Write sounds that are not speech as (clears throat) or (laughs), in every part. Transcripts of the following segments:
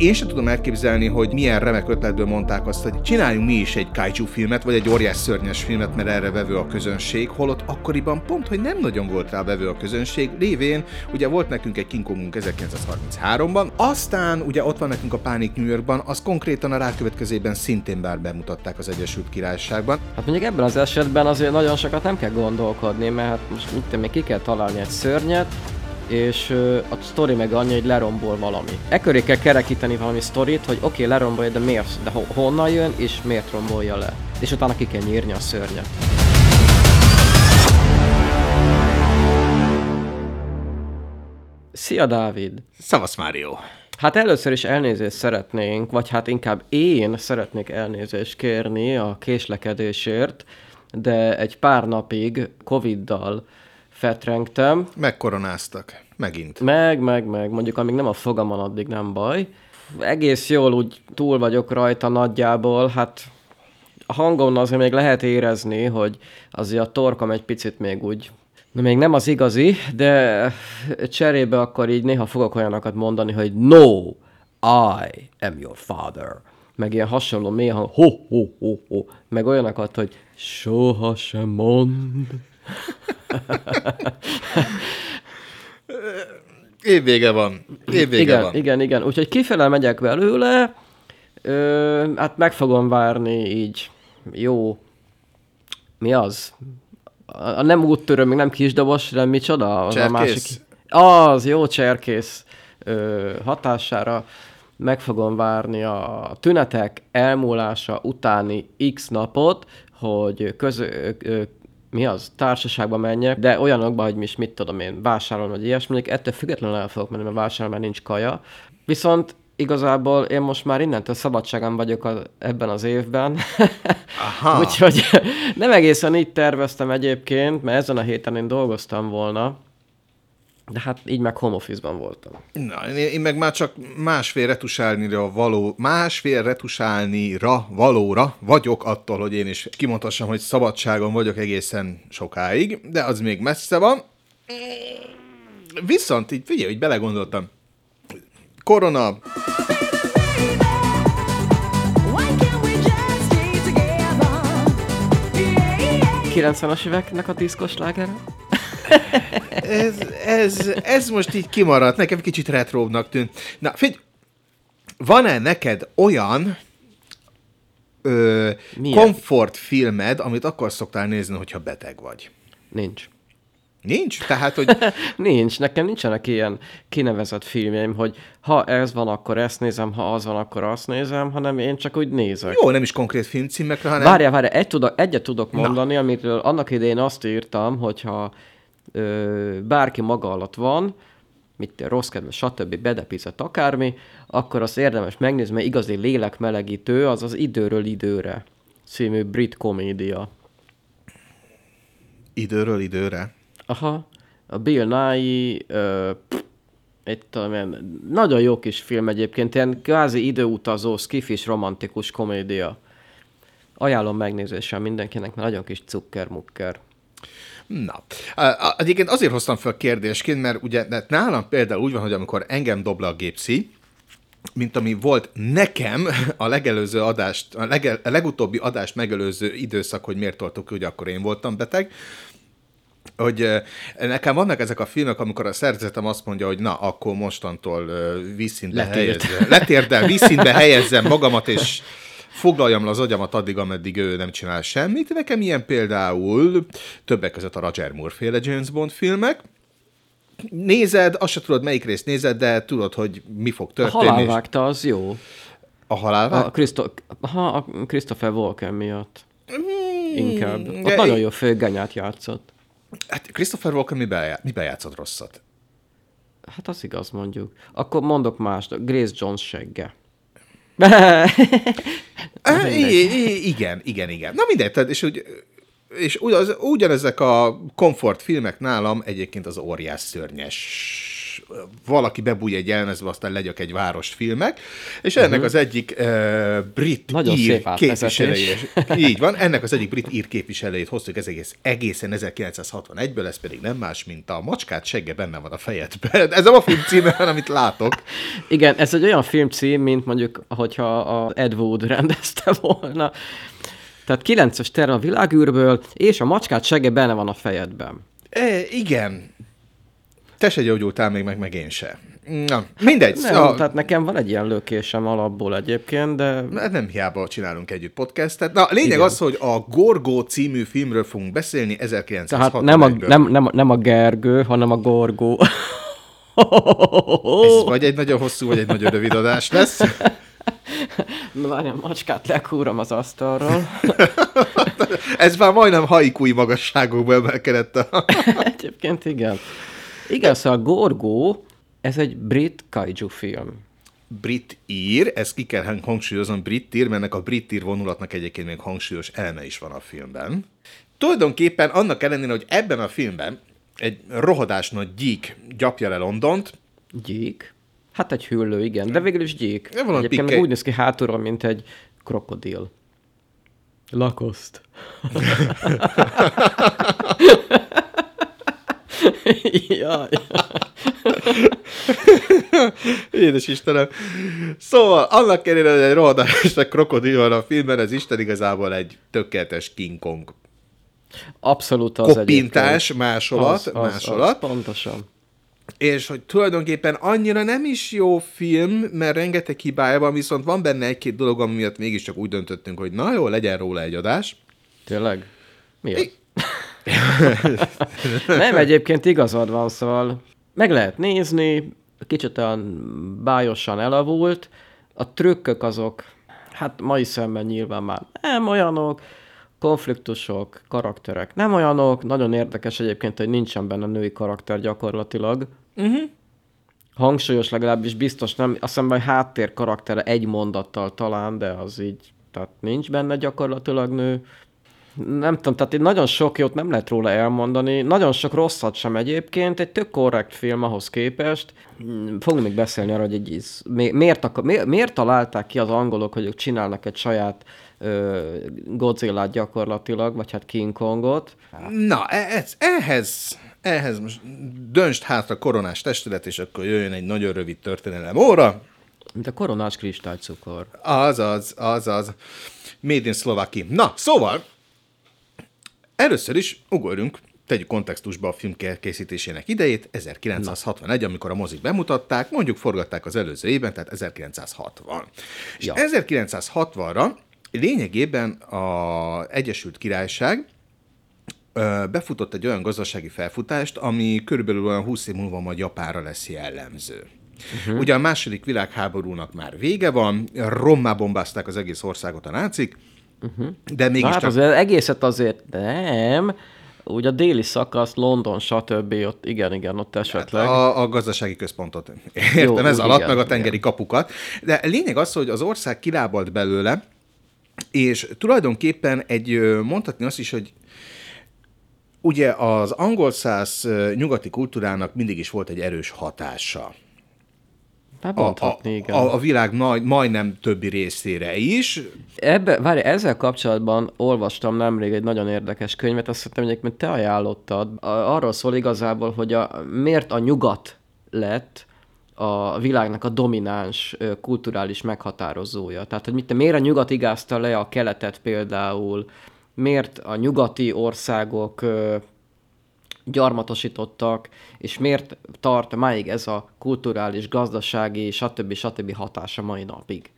Én sem tudom elképzelni, hogy milyen remek ötletből mondták azt, hogy csináljunk mi is egy kaiju filmet, vagy egy óriás szörnyes filmet, mert erre vevő a közönség, holott akkoriban pont, hogy nem nagyon volt rá vevő a közönség, lévén ugye volt nekünk egy King Kongunk 1933-ban, aztán ugye ott van nekünk a Pánik New Yorkban, az konkrétan a rákövetkezében szintén bár bemutatták az Egyesült Királyságban. Hát mondjuk ebben az esetben azért nagyon sokat nem kell gondolkodni, mert hát most mit még ki kell találni egy szörnyet, és a sztori meg annyi, hogy lerombol valami. Ekköré kell kerekíteni valami sztorit, hogy oké, okay, lerombolja, de miért? De honnan jön, és miért rombolja le? És utána ki kell nyírni a szörnyet. Szia Dávid! Szavasz Mário! Hát először is elnézést szeretnénk, vagy hát inkább én szeretnék elnézést kérni a késlekedésért, de egy pár napig Covid-dal fetrengtem. Megkoronáztak. Megint. Meg, meg, meg. Mondjuk amíg nem a fogamon, addig nem baj. Egész jól úgy túl vagyok rajta nagyjából, hát a hangon azért még lehet érezni, hogy azért a torkom egy picit még úgy de még nem az igazi, de cserébe akkor így néha fogok olyanokat mondani, hogy no, I am your father. Meg ilyen hasonló mély hang, ho, ho, ho, ho. Meg olyanokat, hogy soha sem mond. Évvége van. Évvége igen, van. Igen, igen. Úgyhogy kifele megyek belőle, ö, hát meg fogom várni így jó, mi az? A nem úttörő, még nem kisdobos, de micsoda? Az a másik. Az, jó cserkész ö, hatására meg fogom várni a tünetek elmúlása utáni x napot, hogy közö, ö, mi az, társaságba menjek, de olyanokban, hogy is mit tudom én, vásárolni, vagy ilyesmi, mondjuk ettől függetlenül el fogok menni, mert vásárolni, mert nincs kaja. Viszont igazából én most már innentől szabadságán vagyok a, ebben az évben. (laughs) Úgyhogy nem egészen így terveztem egyébként, mert ezen a héten én dolgoztam volna, de hát így meg home office-ban voltam. Na, én meg már csak másfél retusálnira való, másfél retusálnira valóra vagyok attól, hogy én is kimondhassam, hogy szabadságon vagyok egészen sokáig, de az még messze van. Viszont így figyelj, hogy belegondoltam. Korona, 90-as éveknek a diszkos lágere? Ez, ez, ez most így kimaradt, nekem kicsit retróbbnak tűnt. Na, figyelj, van-e neked olyan ö, komfortfilmed, amit akkor szoktál nézni, hogyha beteg vagy? Nincs. Nincs? Tehát, hogy... (laughs) nincs, nekem nincsenek ilyen kinevezett filmjeim, hogy ha ez van, akkor ezt nézem, ha az van, akkor azt nézem, hanem én csak úgy nézek. Jó, nem is konkrét filmcímekre, hanem... Várjál, várjál, egy tudok, egyet tudok mondani, Na. amiről annak idején azt írtam, hogyha ö, bárki maga alatt van, mit rossz kedves, stb. bedepizett akármi, akkor azt érdemes megnézni, mert igazi lélekmelegítő, az az időről időre című brit komédia. Időről időre? Aha, a Bill Nye, uh, egy talán nagyon jó kis film egyébként, ilyen kvázi időutazó, skifis, romantikus komédia. Ajánlom megnézéssel mindenkinek, mert nagyon kis cukker-mukker. Na, egyébként azért hoztam fel kérdésként, mert ugye nálam például úgy van, hogy amikor engem dob le a gépszi, mint ami volt nekem a legelőző adást, a, lege, a legutóbbi adást megelőző időszak, hogy miért toltuk, hogy akkor én voltam beteg, hogy nekem vannak ezek a filmek, amikor a szerzetem azt mondja, hogy na, akkor mostantól vízszintbe helyezzem, letérdel, vízszintbe (laughs) helyezzem magamat, és foglaljam le az agyamat addig, ameddig ő nem csinál semmit. Nekem ilyen például többek között a Roger Moore féle James Bond filmek, nézed, azt se tudod, melyik részt nézed, de tudod, hogy mi fog történni. A halálvágta az jó. A halálvágta? A, Christo- ha, a Christopher Walken miatt. Hmm, Inkább. Ott de nagyon jó főgenyát játszott. Hát Christopher Walken miben, miben játszott rosszat? Hát az igaz, mondjuk. Akkor mondok más, Grace Jones segge. (laughs) igen, igen, igen. Na mindegy, tehát, és, úgy, és ugyanezek a komfort filmek nálam egyébként az óriás szörnyes és valaki bebúj egy elmezbe, aztán legyek egy várost filmek, és ennek uh-huh. az egyik uh, brit Nagyon ír szép képviselőjét, így van, ennek az egyik brit ír képviselőjét hoztuk ez egész, egészen 1961-ből, ez pedig nem más, mint a macskát segge benne van a fejedben. (laughs) Ez nem a film címe, hanem amit látok. Igen, ez egy olyan filmcím, mint mondjuk, hogyha a Ed Wood rendezte volna. Tehát 9-es terv a világűrből, és a macskát segge benne van a fejedben. E, igen. Te se gyógyultál még meg, meg én se. Na, mindegy. Nem, a, tehát nekem van egy ilyen lökésem alapból egyébként, de Hát nem hiába csinálunk együtt podcastet. Na, a lényeg Igen. az, hogy a Gorgó című filmről fogunk beszélni 1961-ből. tehát nem a, nem, nem, nem a Gergő, hanem a Gorgó. Ez vagy egy nagyon hosszú, vagy egy nagyon rövid adás lesz. Na várjál, macskát lekúrom az asztalról. (laughs) Ez már majdnem haikúi magasságokba emelkedett. A... Egyébként igen. Igen, szóval a Gorgó, ez egy brit kaiju film. Brit ír, ezt ki kell hangsúlyoznom, brit ír, mert ennek a brit ír vonulatnak egyébként még hangsúlyos eleme is van a filmben. Tulajdonképpen annak ellenére, hogy ebben a filmben egy rohadás nagy gyík gyapja le Londont, Gyík. Hát egy hüllő, igen, de végül is gyík. Egyébként pikke- úgy néz ki hátulról, mint egy krokodil. Lakoszt. (laughs) Jaj. (laughs) Édes Istenem. Szóval, annak ellenére, hogy egy rohadás egy krokodil van a filmben, ez Isten igazából egy tökéletes King Kong Abszolút az kopintás, másolat, Az, az, másolat. Az, pontosan. és hogy tulajdonképpen annyira nem is jó film, mert rengeteg hibája van, viszont van benne egy-két dolog, ami miatt mégiscsak úgy döntöttünk, hogy na jó, legyen róla egy adás. Tényleg? Mi az? (laughs) Nem, egyébként igazad van, szóval meg lehet nézni, kicsit olyan bájosan elavult, a trükkök azok, hát mai szemben nyilván már nem olyanok, konfliktusok, karakterek nem olyanok, nagyon érdekes egyébként, hogy nincsen benne női karakter gyakorlatilag. Uh-huh. Hangsúlyos legalábbis biztos nem, azt hiszem, hogy háttér karaktere egy mondattal talán, de az így, tehát nincs benne gyakorlatilag nő. Nem tudom, tehát így nagyon sok jót nem lehet róla elmondani, nagyon sok rosszat sem egyébként, egy tök korrekt film ahhoz képest. Mm, Fogunk még beszélni arra, hogy egy, íz- mi- miért, akar, miért, miért találták ki az angolok, hogy ők csinálnak egy saját ö, Godzilla-t gyakorlatilag, vagy hát King Kongot. Na, e- ez, ehhez, ehhez most döntsd hátra koronás testület, és akkor jöjjön egy nagyon rövid történelem óra. Mint a koronás kristálycukor. Azaz, azaz. Made in Slovakia. Na, szóval, először is ugorjunk, tegyük kontextusba a film készítésének idejét, 1961, amikor a mozik bemutatták, mondjuk forgatták az előző évben, tehát 1960. És Ja. 1960-ra lényegében az Egyesült Királyság befutott egy olyan gazdasági felfutást, ami körülbelül olyan 20 év múlva majd Japánra lesz jellemző. Uh-huh. Ugye a második világháborúnak már vége van, rommá bombázták az egész országot a nácik, uh-huh. de Na mégis hát csak... az egészet azért nem. Úgy a déli szakasz, London, stb. ott igen, igen, ott esetleg. A, a gazdasági központot. Értem, Jó, ez alatt, igen, meg a tengeri igen. kapukat. De lényeg az, hogy az ország kilábalt belőle, és tulajdonképpen egy, mondhatni azt is, hogy ugye az angol száz nyugati kultúrának mindig is volt egy erős hatása. Hát A, a, igen. a, a világ majd, majdnem többi részére is. Ebbe, várj, ezzel kapcsolatban olvastam nemrég egy nagyon érdekes könyvet, azt hiszem, hogy te ajánlottad. Arról szól igazából, hogy a, miért a nyugat lett a világnak a domináns kulturális meghatározója. Tehát, hogy mit, miért a nyugat igázta le a keletet például, miért a nyugati országok gyarmatosítottak, és miért tart máig ez a kulturális, gazdasági, stb. stb. hatása mai napig.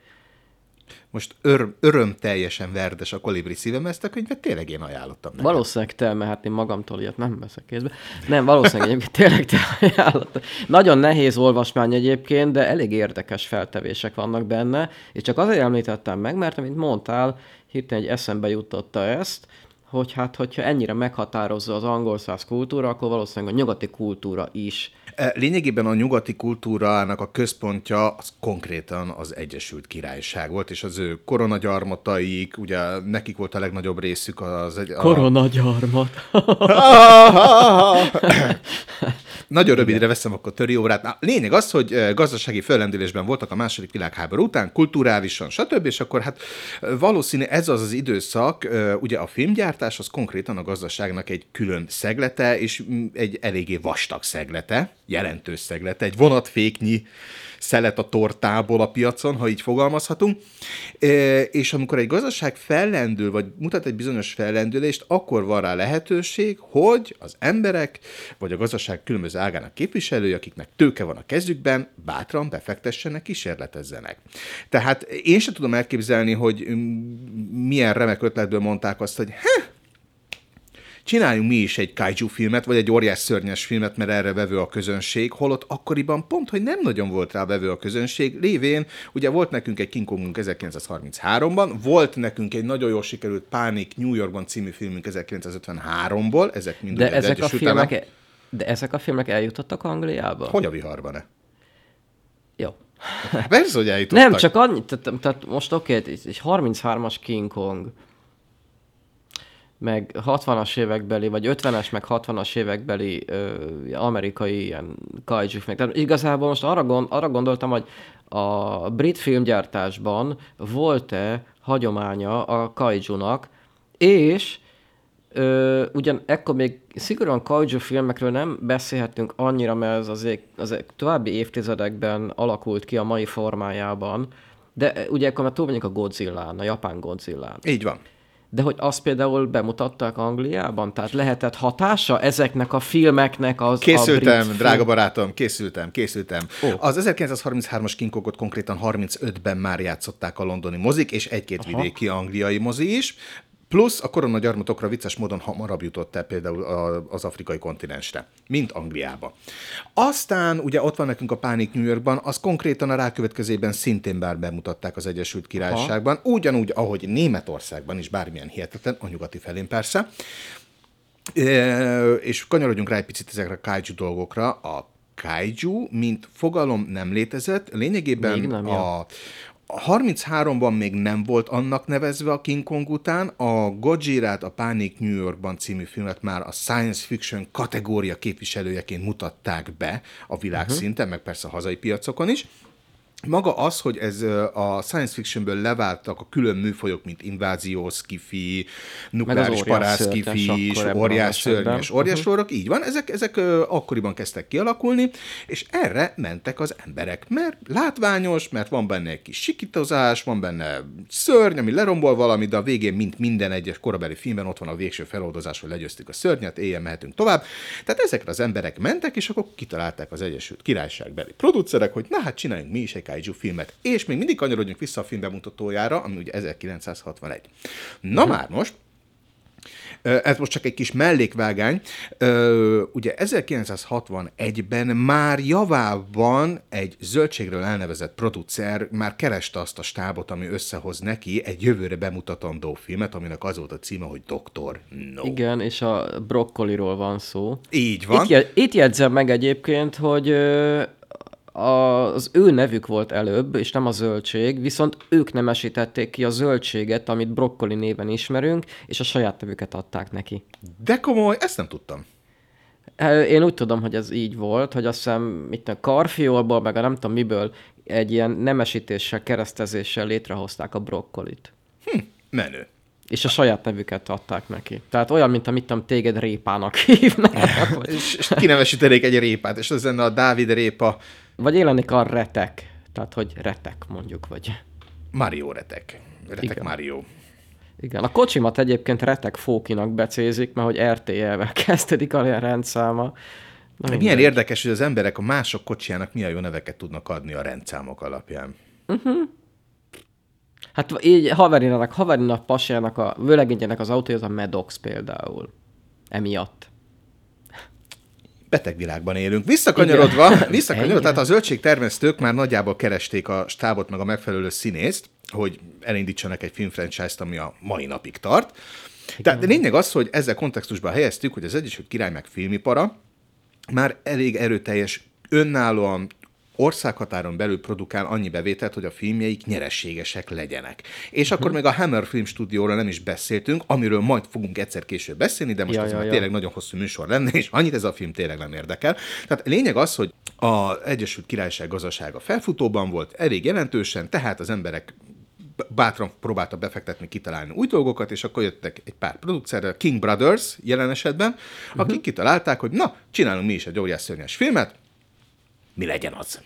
Most öröm, öröm teljesen verdes a kolibri szívem, ezt a könyvet tényleg én ajánlottam neked. Valószínűleg te, mert hát én magamtól ilyet nem veszek kézbe. Nem, valószínűleg egyébként (laughs) tényleg te ajánlottad. Nagyon nehéz olvasmány egyébként, de elég érdekes feltevések vannak benne, és csak azért említettem meg, mert amit mondtál, hirtelen egy eszembe jutotta ezt, hogy hát, hogyha ennyire meghatározza az angol száz kultúra, akkor valószínűleg a nyugati kultúra is. E, Lényegében a nyugati kultúrának a központja az konkrétan az Egyesült Királyság volt, és az ő koronagyarmataik, ugye nekik volt a legnagyobb részük az... Egy, a... Koronagyarmat. (laughs) Nagyon rövidre veszem akkor töri órát. Na, lényeg az, hogy eh, gazdasági föllendülésben voltak a második világháború után, kulturálisan, stb. És akkor hát eh, valószínű ez az az időszak, ugye a filmgyártás az konkrétan a gazdaságnak egy külön szeglete, és mm, egy eléggé vastag szeglete, jelentős szeglete, egy vonatféknyi szelet a tortából a piacon, ha így fogalmazhatunk. És amikor egy gazdaság fellendül, vagy mutat egy bizonyos fellendülést, akkor van rá lehetőség, hogy az emberek, vagy a gazdaság különböző ágának képviselői, akiknek tőke van a kezükben, bátran befektessenek, kísérletezzenek. Tehát én sem tudom elképzelni, hogy milyen remek ötletből mondták azt, hogy Heh, csináljunk mi is egy kaiju filmet, vagy egy óriás szörnyes filmet, mert erre vevő a közönség, holott akkoriban pont, hogy nem nagyon volt rá vevő a közönség, lévén, ugye volt nekünk egy King Kongunk 1933-ban, volt nekünk egy nagyon jól sikerült Pánik New Yorkban című filmünk 1953-ból, ezek mind de ezek a filmek, de ezek a filmek eljutottak Angliába? Hogy a viharban-e? Jó. Persze, hogy eljutottak. Nem, csak annyi, tehát, tehát most oké, okay, egy 33-as King Kong, meg 60-as évekbeli, vagy 50-es, meg 60-as évekbeli ö, amerikai ilyen kaiju meg. Tehát igazából most arra, gond, arra gondoltam, hogy a brit filmgyártásban volt-e hagyománya a kaijunak, és ö, ugyan ekkor még szigorúan kaiju filmekről nem beszélhetünk annyira, mert ez azért, azért további évtizedekben alakult ki a mai formájában, de ugye akkor már túl vagyunk a Godzilla, a japán Godzilla. Így van de hogy azt például bemutatták Angliában? Tehát lehetett hatása ezeknek a filmeknek az Készültem, a drága barátom, készültem, készültem. Oh. Az 1933-as King Kongot konkrétan 35-ben már játszották a londoni mozik, és egy-két vidéki angliai mozi is. Plusz a koronagyarmatokra vicces módon hamarabb jutott el például az afrikai kontinensre, mint Angliába. Aztán ugye ott van nekünk a Pánik New Yorkban, az konkrétan a rákövetkezében szintén bár bemutatták az Egyesült Királyságban, Aha. ugyanúgy, ahogy Németországban is, bármilyen hihetetlen, a nyugati felén persze. E, és kanyarodjunk rá egy picit ezekre a kaiju dolgokra. A kaiju, mint fogalom nem létezett, lényegében nem, a, 33-ban még nem volt annak nevezve a King Kong után, a godzilla a Pánik New Yorkban című filmet már a science fiction kategória képviselőjeként mutatták be a világszinten, uh-huh. meg persze a hazai piacokon is, maga az, hogy ez a science fictionből leváltak a külön műfajok, mint invázió, skifi, nukleáris parász, skifi, és óriás szörnyes, óriás uh-huh. így van, ezek, ezek akkoriban kezdtek kialakulni, és erre mentek az emberek, mert látványos, mert van benne egy kis sikítozás, van benne szörny, ami lerombol valami, de a végén, mint minden egyes korabeli filmben, ott van a végső feloldozás, hogy legyőztük a szörnyet, éjjel mehetünk tovább. Tehát ezekre az emberek mentek, és akkor kitalálták az Egyesült Királyságbeli producerek, hogy na hát csináljunk mi is egy kaiju filmet. És még mindig kanyarodjunk vissza a film bemutatójára, ami ugye 1961. Na már most, ez most csak egy kis mellékvágány. Ugye 1961-ben már javában egy zöldségről elnevezett producer már kereste azt a stábot, ami összehoz neki egy jövőre bemutatandó filmet, aminek az volt a címe, hogy Doktor No. Igen, és a brokkoliról van szó. Így van. Itt, itt jegyzem meg egyébként, hogy az ő nevük volt előbb, és nem a zöldség, viszont ők nemesítették ki a zöldséget, amit brokkoli néven ismerünk, és a saját nevüket adták neki. De komoly, ezt nem tudtam. Én úgy tudom, hogy ez így volt, hogy azt hiszem itt a karfiolból, meg a nem tudom miből egy ilyen nemesítéssel, keresztezéssel létrehozták a brokkolit. Hm, menő. És a saját nevüket adták neki. Tehát olyan, mint amit tudom, téged répának (laughs) hívnak. és, és kinevesítenék egy répát, és az lenne a Dávid répa vagy élenik a retek, tehát hogy retek mondjuk, vagy... Mario retek. Retek Igen. Mario. Igen, a kocsimat egyébként retek Fókinak becézik, mert hogy RTL-vel (laughs) kezdődik a rendszáma. Na, Milyen érdekes, hogy az emberek a mások kocsiának milyen jó neveket tudnak adni a rendszámok alapján. Uh-huh. Hát így Haverinak, Haverinak pasjának, a vőlegényének az autója az a Medox például. Emiatt beteg világban élünk. Visszakanyarodva, (laughs) visszakanyarodva tehát a zöldségtermesztők már nagyjából keresték a stábot meg a megfelelő színészt, hogy elindítsanak egy filmfranchise-t, ami a mai napig tart. Igen. Tehát lényeg az, hogy ezzel kontextusba helyeztük, hogy az Egyesült Király meg filmipara már elég erőteljes, önállóan országhatáron belül produkál annyi bevételt, hogy a filmjeik nyerességesek legyenek. És akkor még a Hammer Film Stúdióról nem is beszéltünk, amiről majd fogunk egyszer később beszélni, de most ja, ez ja, már ja. tényleg nagyon hosszú műsor lenne, és annyit ez a film tényleg nem érdekel. Tehát lényeg az, hogy az Egyesült Királyság gazdasága felfutóban volt, elég jelentősen, tehát az emberek bátran próbálta befektetni, kitalálni új dolgokat, és akkor jöttek egy pár producerrel, King Brothers jelen esetben, akik uh-huh. kitalálták, hogy na, csinálunk mi is egy óriás szörnyes filmet, mi legyen az?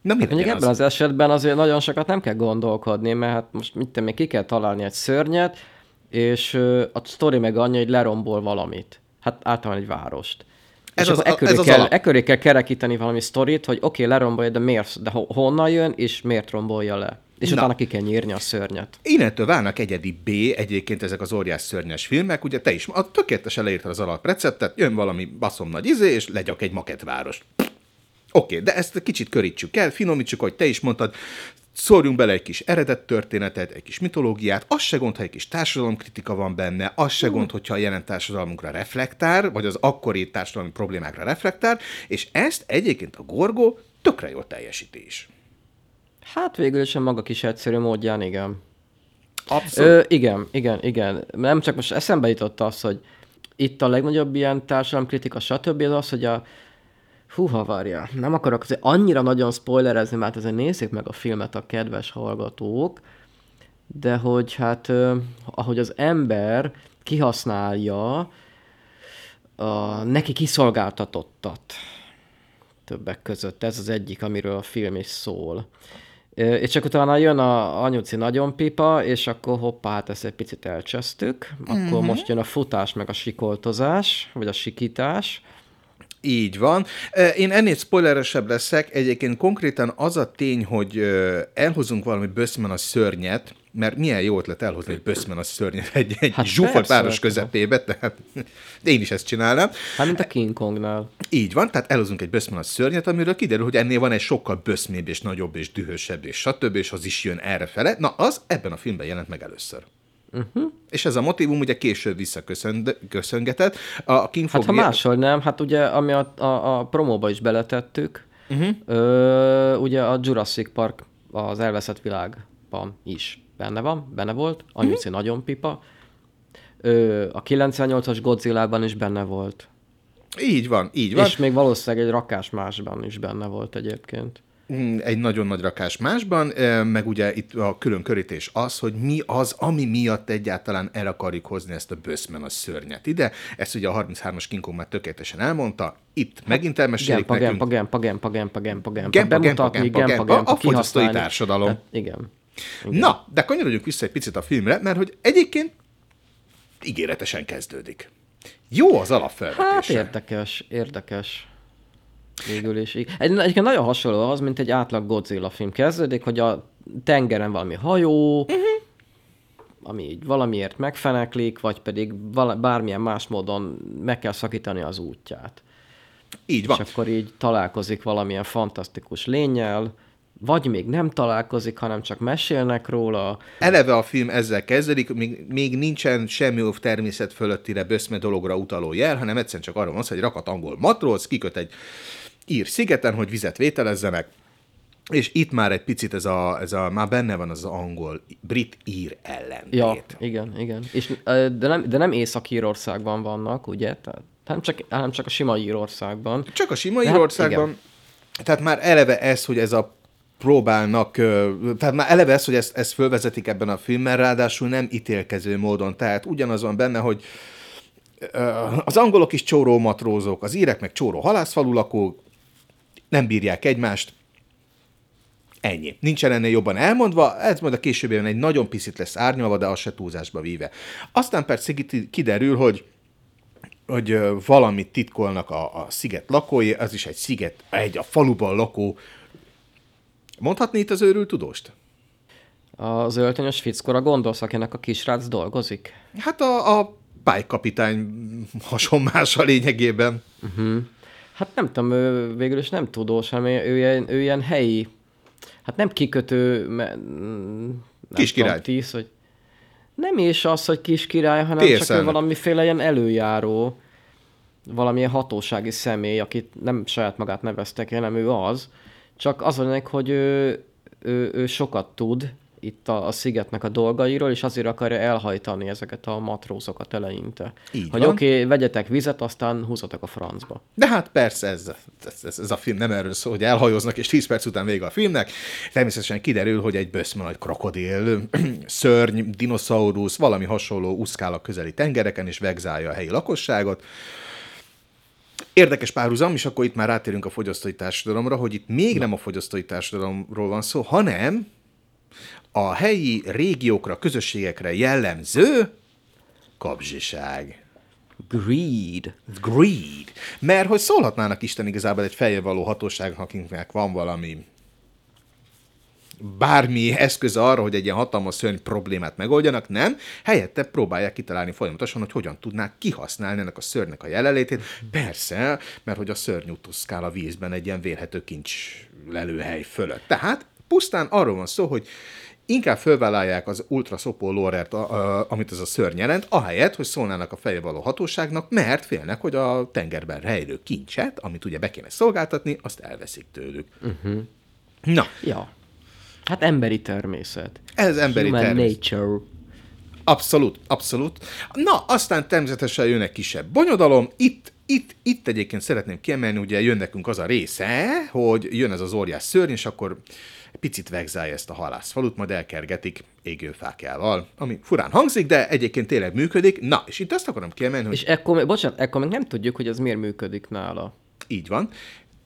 Na, mi Mondjuk ebben az? az esetben azért nagyon sokat nem kell gondolkodni, mert hát most mit még ki kell találni egy szörnyet, és a sztori meg annyi, hogy lerombol valamit. Hát általában egy várost. Ez és az, akkor ez kell, ekköré kell kerekíteni valami sztorit, hogy oké, okay, lerombolja, de miért, de honnan jön, és miért rombolja le. És Na. utána ki kell nyírni a szörnyet. Innentől válnak egyedi B egyébként ezek az óriás szörnyes filmek, ugye te is a tökéletesen leírtad az alapreceptet, jön valami baszom nagy izé, és legyak egy maketvárost. Oké, okay, de ezt kicsit körítsük el, finomítsuk, hogy te is mondtad, szórjunk bele egy kis eredet történetet, egy kis mitológiát, az se gond, ha egy kis társadalomkritika van benne, az se gond, hogyha a jelen társadalmunkra reflektál, vagy az akkori társadalmi problémákra reflektál, és ezt egyébként a Gorgo tökre jól teljesíti is. Hát végül is a maga kis egyszerű módján, igen. Abszolút. Ö, igen, igen, igen. Nem csak most eszembe jutott az, hogy itt a legnagyobb ilyen társadalomkritika, stb. az az, hogy a Hú, havarja. Nem akarok azért annyira nagyon spoilerezni, mert azért nézzék meg a filmet a kedves hallgatók, de hogy hát, ahogy az ember kihasználja a neki kiszolgáltatottat többek között. Ez az egyik, amiről a film is szól. És csak utána jön a anyuci nagyon pipa, és akkor hoppá, hát ezt egy picit elcsesztük. Akkor mm-hmm. most jön a futás, meg a sikoltozás, vagy a sikítás. Így van. Én ennél spoileresebb leszek. Egyébként konkrétan az a tény, hogy elhozunk valami böszmen a szörnyet, mert milyen jó ötlet elhozni egy böszmen a szörnyet egy, egy hát zsúfolt város közepébe, tehát (laughs) én is ezt csinálnám. Hát, mint a King Kongnál. Így van, tehát elhozunk egy böszmen a szörnyet, amiről kiderül, hogy ennél van egy sokkal böszmébb és nagyobb és dühösebb és stb. és az is jön erre fele. Na, az ebben a filmben jelent meg először. Uh-huh. És ez a motivum ugye később visszaköszöngetett. A King hát ha máshol nem, hát ugye ami a, a, a promóba is beletettük, uh-huh. ö, ugye a Jurassic Park az elveszett világban is benne van, benne volt, Anyuci mhm. mm-hmm. nagyon pipa, Ö, a 98-as Godzilla-ban is benne volt. Így van, így van. És még valószínűleg egy rakás másban is benne volt egyébként. Mm, egy nagyon nagy rakás másban, meg ugye itt a külön körítés az, hogy mi az, ami miatt egyáltalán el akarjuk hozni ezt a böszmen a szörnyet ide. Ezt ugye a 33-as King Kong már tökéletesen elmondta, itt hát, megint elmesélik gempa, nekünk. Gempa, gempa, gempa, gempa, gempa, gempa, gempa, bemutatni, gempa, gempa, gempa, gempa, a fogyasztói társadalom. Tehát, igen igen. Na, de kanyarodjunk vissza egy picit a filmre, mert hogy egyébként ígéretesen kezdődik. Jó az alapfelvetése. Hát érdekes, érdekes. Végül is. Egy, egyébként nagyon hasonló az, mint egy átlag Godzilla film. Kezdődik, hogy a tengeren valami hajó, uh-huh. ami így valamiért megfeneklik, vagy pedig vala, bármilyen más módon meg kell szakítani az útját. Így van. És akkor így találkozik valamilyen fantasztikus lényel, vagy még nem találkozik, hanem csak mesélnek róla. Eleve a film ezzel kezdődik, még, még nincsen semmi természet fölöttire böszme dologra utaló jel, hanem egyszerűen csak arról van hogy rakat angol matróz, kiköt egy ír szigeten, hogy vizet vételezzenek, és itt már egy picit ez a, ez a már benne van az angol, brit-ír ellentét. Ja, igen, igen. És, de, nem, de nem Észak-Írországban vannak, ugye? Tehát, hanem, csak, hanem csak a sima Írországban. Csak a sima hát Írországban. Hát, tehát már eleve ez, hogy ez a próbálnak, tehát már eleve ez, hogy ezt, ezt fölvezetik ebben a filmben, ráadásul nem ítélkező módon. Tehát ugyanaz van benne, hogy az angolok is csóró matrózok, az írek meg csóró halászfalu lakók, nem bírják egymást, Ennyi. Nincsen ennél jobban elmondva, ez majd a későbbiben egy nagyon picit lesz árnyalva, de az se túlzásba víve. Aztán persze kiderül, hogy hogy valamit titkolnak a, a sziget lakói, az is egy sziget, egy a faluban lakó. Mondhatni itt az őrült tudóst? Az öltönyös fickora gondolsz, akinek a kisrác dolgozik? Hát a, a pálykapitány hasonlás a lényegében. Uh-huh. Hát nem tudom, ő végül is nem tudós, hanem ő ilyen, ő ilyen helyi, hát nem kikötő, nem kis király. tíz, hogy nem is az, hogy kis király, hanem Tészen. csak ő valamiféle ilyen előjáró. valamilyen hatósági személy, akit nem saját magát neveztek el, nem ő az, csak az van hogy ő, ő, ő sokat tud itt a, a szigetnek a dolgairól, és azért akarja elhajtani ezeket a matrózokat eleinte. Így hogy oké, okay, vegyetek vizet, aztán húzatok a francba. De hát persze ez, ez, ez, ez a film nem erről szól, hogy elhajóznak, és 10 perc után vége a filmnek. Természetesen kiderül, hogy egy böszme nagy krokodil, (clears throat) szörny, dinoszaurusz, valami hasonló úszkál a közeli tengereken, és vegzálja a helyi lakosságot. Érdekes párhuzam, és akkor itt már rátérünk a fogyasztói társadalomra, hogy itt még nem a fogyasztói társadalomról van szó, hanem a helyi régiókra, közösségekre jellemző kapzsiság. Greed. Greed. Mert hogy szólhatnának Isten igazából egy fejjel való hatóságnak, akiknek van valami bármi eszköz arra, hogy egy ilyen hatalmas szörny problémát megoldjanak, nem. Helyette próbálják kitalálni folyamatosan, hogy hogyan tudnák kihasználni ennek a szörnynek a jelenlétét. Persze, mert hogy a szörny utuszkál a vízben egy ilyen vérhető kincs lelőhely fölött. Tehát pusztán arról van szó, hogy inkább fölvállalják az ultraszopó lórert, amit ez a szörny jelent, ahelyett, hogy szólnának a fejre való hatóságnak, mert félnek, hogy a tengerben rejlő kincset, amit ugye be kéne szolgáltatni, azt elveszik tőlük. Uh-huh. Na. Ja. Hát emberi természet. Ez emberi Human természet. nature. Abszolút, abszolút. Na, aztán természetesen jön egy kisebb bonyodalom. Itt, itt, itt egyébként szeretném kiemelni, ugye jön nekünk az a része, hogy jön ez az óriás szörny, és akkor picit vegzálja ezt a halászfalut, majd elkergetik égőfákjával, ami furán hangzik, de egyébként tényleg működik. Na, és itt azt akarom kiemelni, hogy És ekkor, bocsánat, ekkor még nem tudjuk, hogy ez miért működik nála. így van,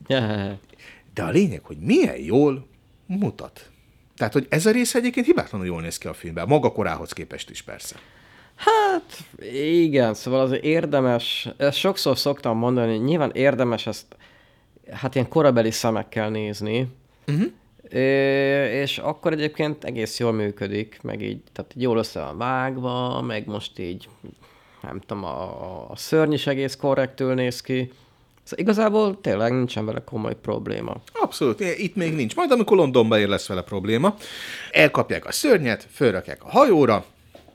(laughs) de a lényeg, hogy milyen jól mutat. Tehát, hogy ez a része egyébként hibátlanul jól néz ki a filmben, maga korához képest is persze. Hát, igen, szóval az érdemes, ezt sokszor szoktam mondani, nyilván érdemes ezt, hát ilyen korabeli szemekkel nézni, uh-huh. és akkor egyébként egész jól működik, meg így, tehát jól össze van vágva, meg most így, nem tudom, a, a szörny is egész korrektül néz ki. Szóval igazából tényleg nincsen vele komoly probléma. Abszolút, itt még nincs. Majd amikor Londonba ér lesz vele probléma, elkapják a szörnyet, fölrakják a hajóra,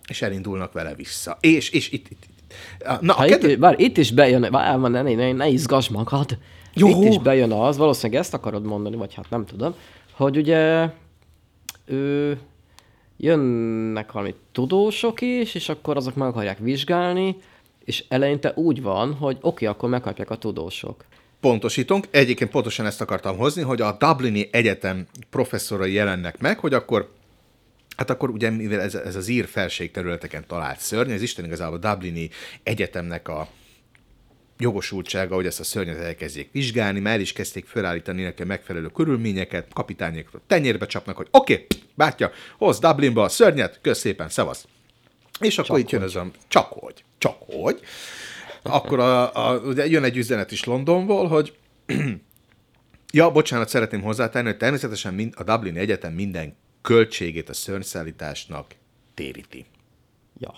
és elindulnak vele vissza. És, és itt, itt, itt. Na, a Ha kedve... itt, bár itt is bejön, vár, ne, ne, ne, ne izgass magad. Jó. Itt is bejön az, valószínűleg ezt akarod mondani, vagy hát nem tudom, hogy ugye ő, jönnek valami tudósok is, és akkor azok meg akarják vizsgálni, és eleinte úgy van, hogy oké, okay, akkor megkapják a tudósok. Pontosítunk, egyébként pontosan ezt akartam hozni, hogy a Dublini Egyetem professzorai jelennek meg, hogy akkor Hát akkor ugye, mivel ez, ez az ír felség területeken talált szörny, ez Isten igazából a Dublini Egyetemnek a jogosultsága, hogy ezt a szörnyet elkezdjék vizsgálni, már el is kezdték felállítani neki a megfelelő körülményeket, kapitányékról tenyérbe csapnak, hogy oké, okay, bátya, hozz Dublinba a szörnyet, kösz szépen, szevasz. És akkor csak itt jön az a, csak hogy, csak hogy. Akkor a, a, ugye jön egy üzenet is Londonból, hogy (clears throat) ja, bocsánat, szeretném hozzátenni, hogy természetesen mind, a Dublin Egyetem minden költségét a szörnyszállításnak téríti. Ja.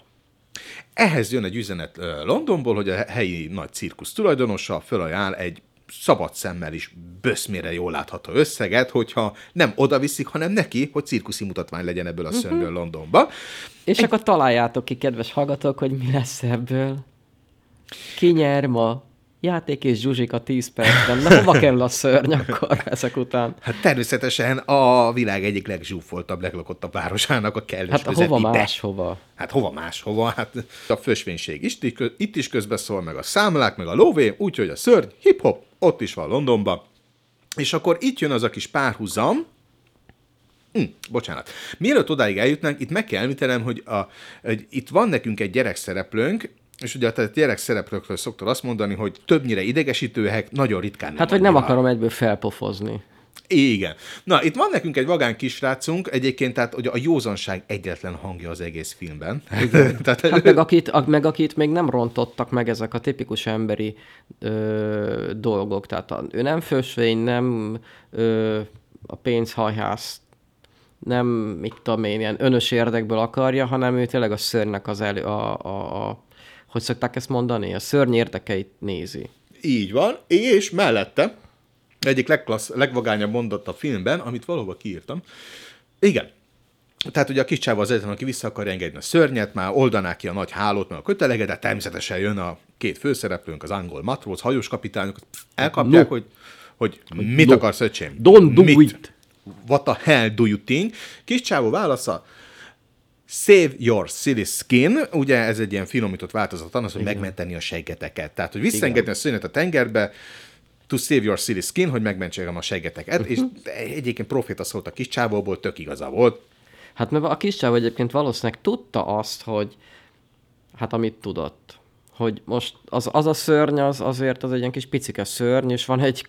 Ehhez jön egy üzenet Londonból, hogy a helyi nagy cirkusz tulajdonosa fölajánl egy szabad szemmel is böszmére jól látható összeget, hogyha nem oda viszik, hanem neki, hogy cirkuszi mutatvány legyen ebből a uh-huh. Londonba. És egy... akkor találjátok ki, kedves hallgatók, hogy mi lesz ebből. Ki nyer ma? Játék és Zsuzsika 10 percben. Na, hova kerül a szörny akkor ezek után? Hát természetesen a világ egyik legzsúfoltabb, leglakottabb városának a kellős Hát közepite. hova máshova? Hát hova máshova? Hát a fősvénység is, itt is közbeszól, meg a számlák, meg a lóvé, úgyhogy a szörny, hip-hop, ott is van Londonban. És akkor itt jön az a kis párhuzam, Hm, bocsánat. Mielőtt odáig eljutnánk, itt meg kell említenem, hogy, a, hogy itt van nekünk egy gyerekszereplőnk, és ugye a gyerekszereplőkről szoktad azt mondani, hogy többnyire idegesítőek, nagyon ritkán Hát, hogy nem akarom egyből felpofozni. Igen. Na, itt van nekünk egy vagán kisrácunk, egyébként tehát hogy a józanság egyetlen hangja az egész filmben. (laughs) tehát, hát meg akit, meg akit még nem rontottak meg ezek a tipikus emberi ö, dolgok. Tehát a, ő nem fősvény, nem ö, a pénzhajhász, nem, mit tudom én, ilyen önös érdekből akarja, hanem ő tényleg a szörnynek az elő, a, a, a hogy szokták ezt mondani? A szörny érdekeit nézi. Így van, és mellette egyik legklassz, legvagányabb mondat a filmben, amit valóban kiírtam. Igen. Tehát ugye a kis csáva az egyetlen, aki vissza akar engedni a szörnyet, már oldaná ki a nagy hálót, meg a kötelege, de természetesen jön a két főszereplőnk, az angol matróz, hajós kapitányok, elkapják, No. hogy, hogy mit no. akarsz, öcsém? Don't do mit? it. What the hell do you think? Kis csávó válasza, Save your silly skin, ugye ez egy ilyen finomított változat annak, hogy megmenteni a seggeteket. Tehát, hogy visszaengedni a szőnyeget a tengerbe, to save your silly skin, hogy megmentsem a seggeteket, és egyébként proféta szólt a kis csávóból, tök igaza volt. Hát mert a kis csáv egyébként valószínűleg tudta azt, hogy hát amit tudott. Hogy most az, az a szörny, az azért az egy ilyen kis picike szörny, és van egy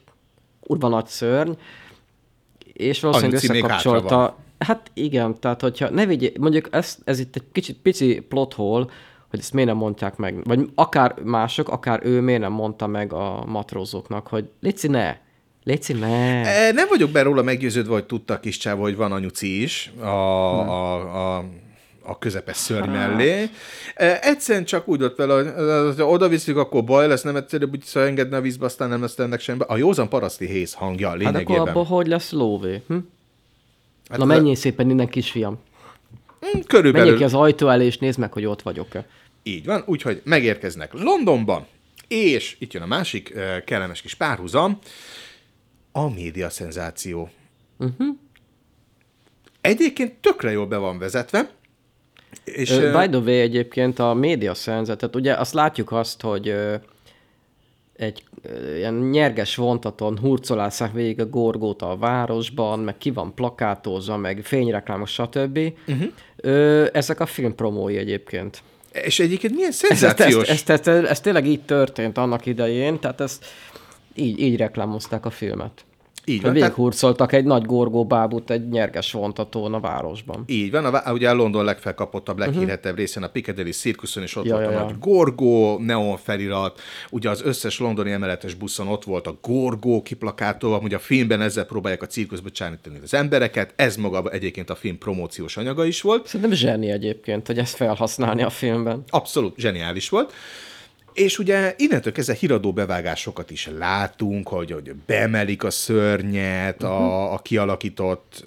kurva nagy szörny, és valószínűleg Anyuci összekapcsolta. Hát igen, tehát hogyha ne vigyél, mondjuk ez, ez itt egy kicsit pici plot hole, hogy ezt miért nem mondják meg, vagy akár mások, akár ő miért nem mondta meg a matrózoknak, hogy Léci ne, Léci ne. E, Nem vagyok be róla meggyőződve, hogy tudta a kis csávó, hogy van anyuci is a, a, a, a közepes szörny mellé. E, Egyszerűen csak úgy ott vele, hogy ha oda viszik, akkor baj lesz, nem egyszerűbb, hogy szóval engedne a vízbe, aztán nem lesz ennek semmi. A józan paraszti héz hangja hát lényegében. akkor abból hogy lesz lóvé? Hm? Hát Na menjél szépen innen, kisfiam. Mm, Menjél Körülbelül ki az ajtó elé, és nézd meg, hogy ott vagyok-e. így van, úgyhogy megérkeznek Londonba, és itt jön a másik eh, kellemes kis párhuzam, a média szenzáció. Uh-huh. Egyébként tökre jól be van vezetve, és eh, By the way, egyébként a média szenzetet, ugye azt látjuk azt, hogy egy ilyen nyerges vontaton hurcolászák végig a gorgóta a városban, meg ki van plakátozva, meg fényreklámos, stb. Uh-huh. Ö, ezek a filmpromói egyébként. és egyébként milyen Ez, ez, ez, szenzációs. ez, ez, ez, ez tényleg így történt annak idején, tehát ezt így, így reklámozták a filmet. Így van, tehát, Végighurcoltak egy nagy gorgóbábút egy nyerges vontatón a városban. így van, a, ugye a London legfelkapottabb, leghírhettebb részén a Piccadilly Circuson is ott Ja, volt ja, a ja. nagy Gorgó, neon felirat, ugye az összes londoni emeletes buszon ott volt a Gorgó kiplakátolva, ugye a filmben ezzel próbálják a cirkuszba csábítani az embereket, ez maga egyébként a film promóciós anyaga is volt, Szerintem zseni egyébként, hogy ezt felhasználni a filmben. abszolút zseniális volt. És ugye innentől kezdve híradó bevágásokat is látunk, hogy, hogy beemelik a szörnyet a, a kialakított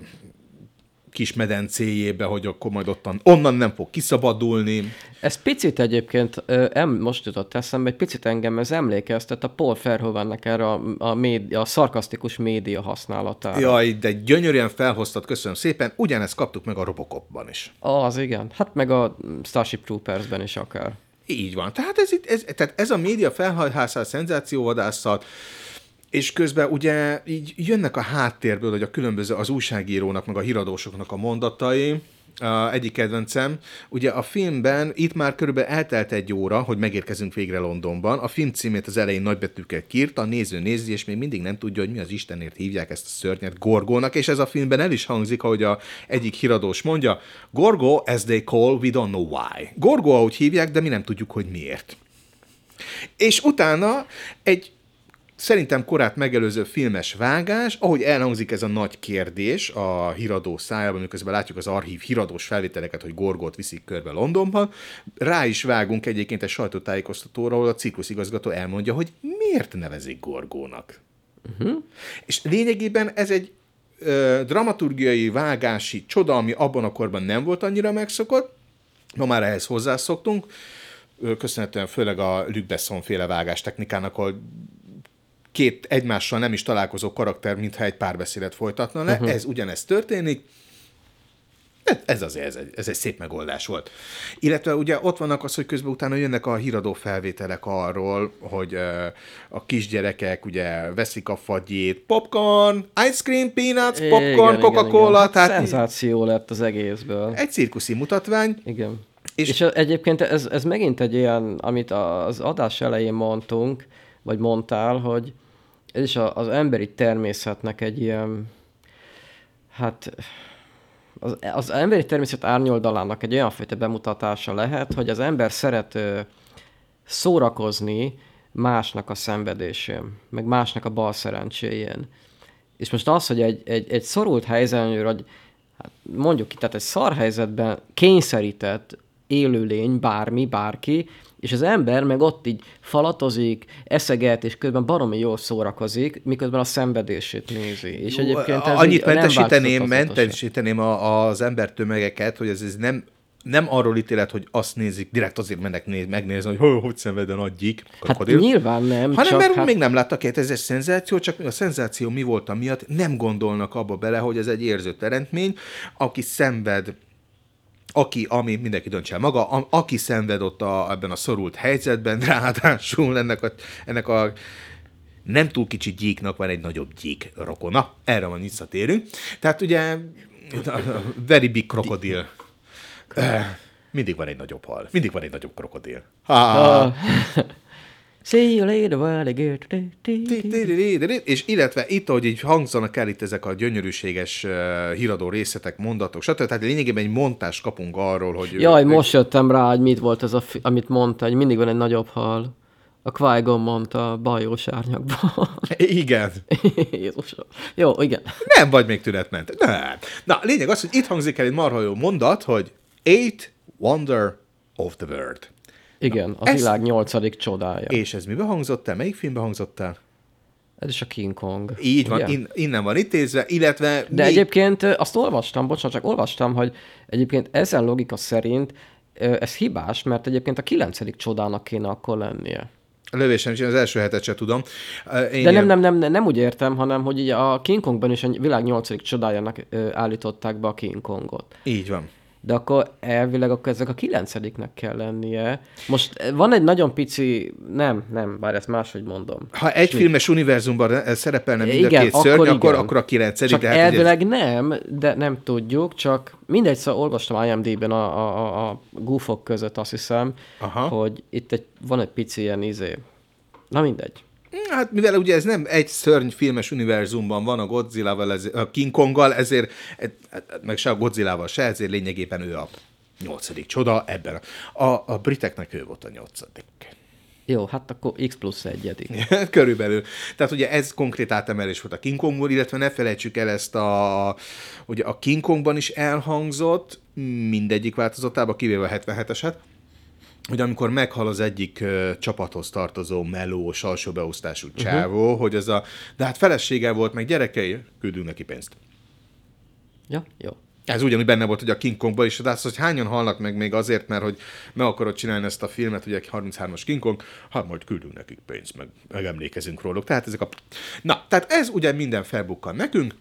kis medencéjébe, hogy akkor majd ottan, onnan nem fog kiszabadulni. Ez picit egyébként, em, most jutott eszembe, egy picit engem ez emlékeztet a Paul Verhoevennek erre a, a, média, a szarkasztikus média használatára. Jaj, de gyönyörűen felhoztad, köszönöm szépen. Ugyanezt kaptuk meg a Robocopban is. Az igen, hát meg a Starship Troopersben is akár. Így van. Tehát ez, itt, ez, tehát ez a média felhajhászás, szenzációvadászat, és közben ugye így jönnek a háttérből, hogy a különböző az újságírónak, meg a híradósoknak a mondatai, a egyik kedvencem, ugye a filmben itt már körülbelül eltelt egy óra, hogy megérkezünk végre Londonban. A film címét az elején nagybetűkkel kírta, a néző nézi, és még mindig nem tudja, hogy mi az Istenért hívják ezt a szörnyet Gorgónak, és ez a filmben el is hangzik, ahogy a egyik híradós mondja, Gorgo, as they call, we don't know why. Gorgo, ahogy hívják, de mi nem tudjuk, hogy miért. És utána egy szerintem korát megelőző filmes vágás, ahogy elhangzik ez a nagy kérdés a híradó szájában, miközben látjuk az archív híradós felvételeket, hogy Gorgót viszik körbe Londonban, rá is vágunk egyébként egy sajtótájékoztatóra, ahol a cikluszigazgató elmondja, hogy miért nevezik Gorgónak. Uh-huh. És lényegében ez egy ö, dramaturgiai vágási csoda, ami abban a korban nem volt annyira megszokott, ma már ehhez hozzászoktunk, köszönhetően főleg a Luc Besson féle vágás technikának, ahol két egymással nem is találkozó karakter, mintha egy párbeszédet folytatna le. Uh-huh. Ez ugyanezt történik. Ez- azért ez egy, ez egy szép megoldás volt. Illetve ugye ott vannak az, hogy közben utána jönnek a híradó felvételek arról, hogy a kisgyerekek ugye veszik a fagyét, popcorn, ice cream, peanuts, popcorn, Coca-Cola, Hát tehát Szenzáció lett az egészből. egy cirkuszi mutatvány, Igen. És- És, és egyébként ez, ez megint egy ilyen, amit az adás elején mondtunk, vagy mondtál, hogy ez is az emberi természetnek egy ilyen, hát az, az emberi természet árnyoldalának egy olyan fajta bemutatása lehet, hogy az ember szeret szórakozni másnak a szenvedésén, meg másnak a bal szerencséjén. És most az, hogy egy, egy, egy szorult helyzetben, hogy hát mondjuk ki, tehát egy szar helyzetben kényszerített élőlény, bármi, bárki, és az ember meg ott így falatozik, eszeget, és közben baromi jól szórakozik, miközben a szenvedését nézi. És egyébként ez Annyit mentesíteném, mentesíteném a, az embertömegeket, hogy ez, ez nem nem arról ítélet, hogy azt nézik, direkt azért mennek néz, megnézni, hogy hogy, hogy szenved a nagy gyík, Hát nyilván nem, hanem csak mert hát... még nem láttak ez egy szenzáció, csak a szenzáció mi volt miatt, nem gondolnak abba bele, hogy ez egy érző teremtmény, aki szenved aki, ami mindenki döntse el maga, a, aki szenved ott a, ebben a szorult helyzetben, (laughs) ráadásul ennek a, ennek a nem túl kicsi gyíknak van egy nagyobb gyík rokona, erre van visszatérünk. Tehát ugye (laughs) very big krokodil. Eh, Mindig van egy nagyobb hal, mindig van egy nagyobb krokodil. Ha, Ah. (laughs) See you later, alligator. És illetve itt, ahogy így hangzanak el itt ezek a gyönyörűséges uh, híradó részletek, mondatok, stb. Tehát lényegében egy montást kapunk arról, hogy... Jaj, most jöttem rá, hogy mit volt ez, a fi- amit mondta, hogy mindig van egy nagyobb hal. A qui mondta a bajós árnyakban. (laughs) Igen. Jézusom. Jó, igen. Nem vagy még tünetment. Nem. Na, lényeg az, hogy itt hangzik el egy marha jó mondat, hogy Eight Wonder of the World. Igen, a ez- világ nyolcadik csodája. És ez mibe hangzott el? Melyik filmbe hangzott el? Ez is a King Kong. Így van, ugye? in, innen van intézve, illetve... De még- egyébként ö, azt olvastam, bocsánat, csak olvastam, hogy egyébként ezen logika szerint ö, ez hibás, mert egyébként a kilencedik csodának kéne akkor lennie. A lövésem is, én az első hetet se tudom. Én De nem, nem, nem, nem, nem úgy értem, hanem hogy így a King Kongban is a világ nyolcadik csodájának állították be a King Kongot. Így van. De akkor elvileg akkor ezek a kilencediknek kell lennie. Most eh, van egy nagyon pici, nem, nem, bár ezt máshogy mondom. Ha egy filmes univerzumban re- szerepelne mind a Igen, két szörny, akkor akkor, igen. akkor a kilencedik. Csak ugye- elvileg nem, de nem tudjuk, csak mindegy, szóval olvastam IMD-ben a, a, a, a goofok között, azt hiszem, Aha. hogy itt egy, van egy pici ilyen izé. Na mindegy. Hát mivel ugye ez nem egy szörny filmes univerzumban van a Godzilla-val, ez, a King Konggal, ezért, meg se a Godzilla-val se, ezért lényegében ő a nyolcadik csoda ebben. A, a, a briteknek ő volt a nyolcadik. Jó, hát akkor X plusz egyedik. (laughs) Körülbelül. Tehát ugye ez konkrét átemelés volt a King Kongból, illetve ne felejtsük el ezt a, ugye a King Kongban is elhangzott, mindegyik változatában, kivéve a 77-eset, hogy amikor meghal az egyik ö, csapathoz tartozó melós, alsó beosztású csávó, uh-huh. hogy ez a, de hát felesége volt, meg gyerekei, küldünk neki pénzt. Ja, jó. Ez ugyanúgy benne volt, hogy a King Kongban is, de az, hogy hányan halnak meg még azért, mert hogy meg akarod csinálni ezt a filmet, ugye 33-as King Kong, hát majd küldünk nekik pénzt, meg megemlékezünk róluk. Tehát ezek a... Na, tehát ez ugye minden felbukkan nekünk,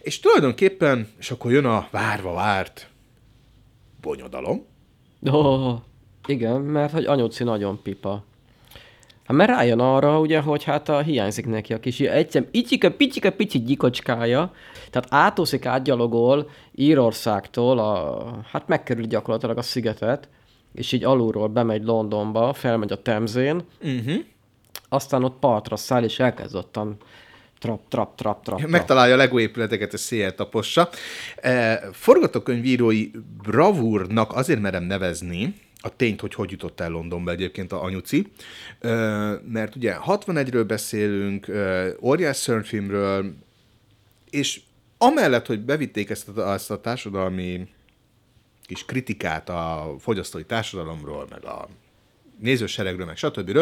és tulajdonképpen, és akkor jön a várva várt bonyodalom. Oh, igen, mert hogy anyuci nagyon pipa. Hát mert rájön arra, ugye, hogy hát a, hiányzik neki a kis, egyszerűen icsike, picsike, pici gyikocskája, tehát átúszik, átgyalogol Írországtól, a, hát megkerül gyakorlatilag a szigetet, és így alulról bemegy Londonba, felmegy a Temzén, Uh-huh. aztán ott partra száll, és elkezd ottan trap, trap, trap, trap, trap. Megtalálja a Lego épületeket, és széjjel tapossa. E, forgatókönyvírói bravúrnak azért merem nevezni, a tényt, hogy hogy jutott el Londonba egyébként a anyuci, mert ugye 61-ről beszélünk, óriás szörnyfilmről, és amellett, hogy bevitték ezt a, ezt a társadalmi kis kritikát a fogyasztói társadalomról, meg a nézőseregről, meg stb.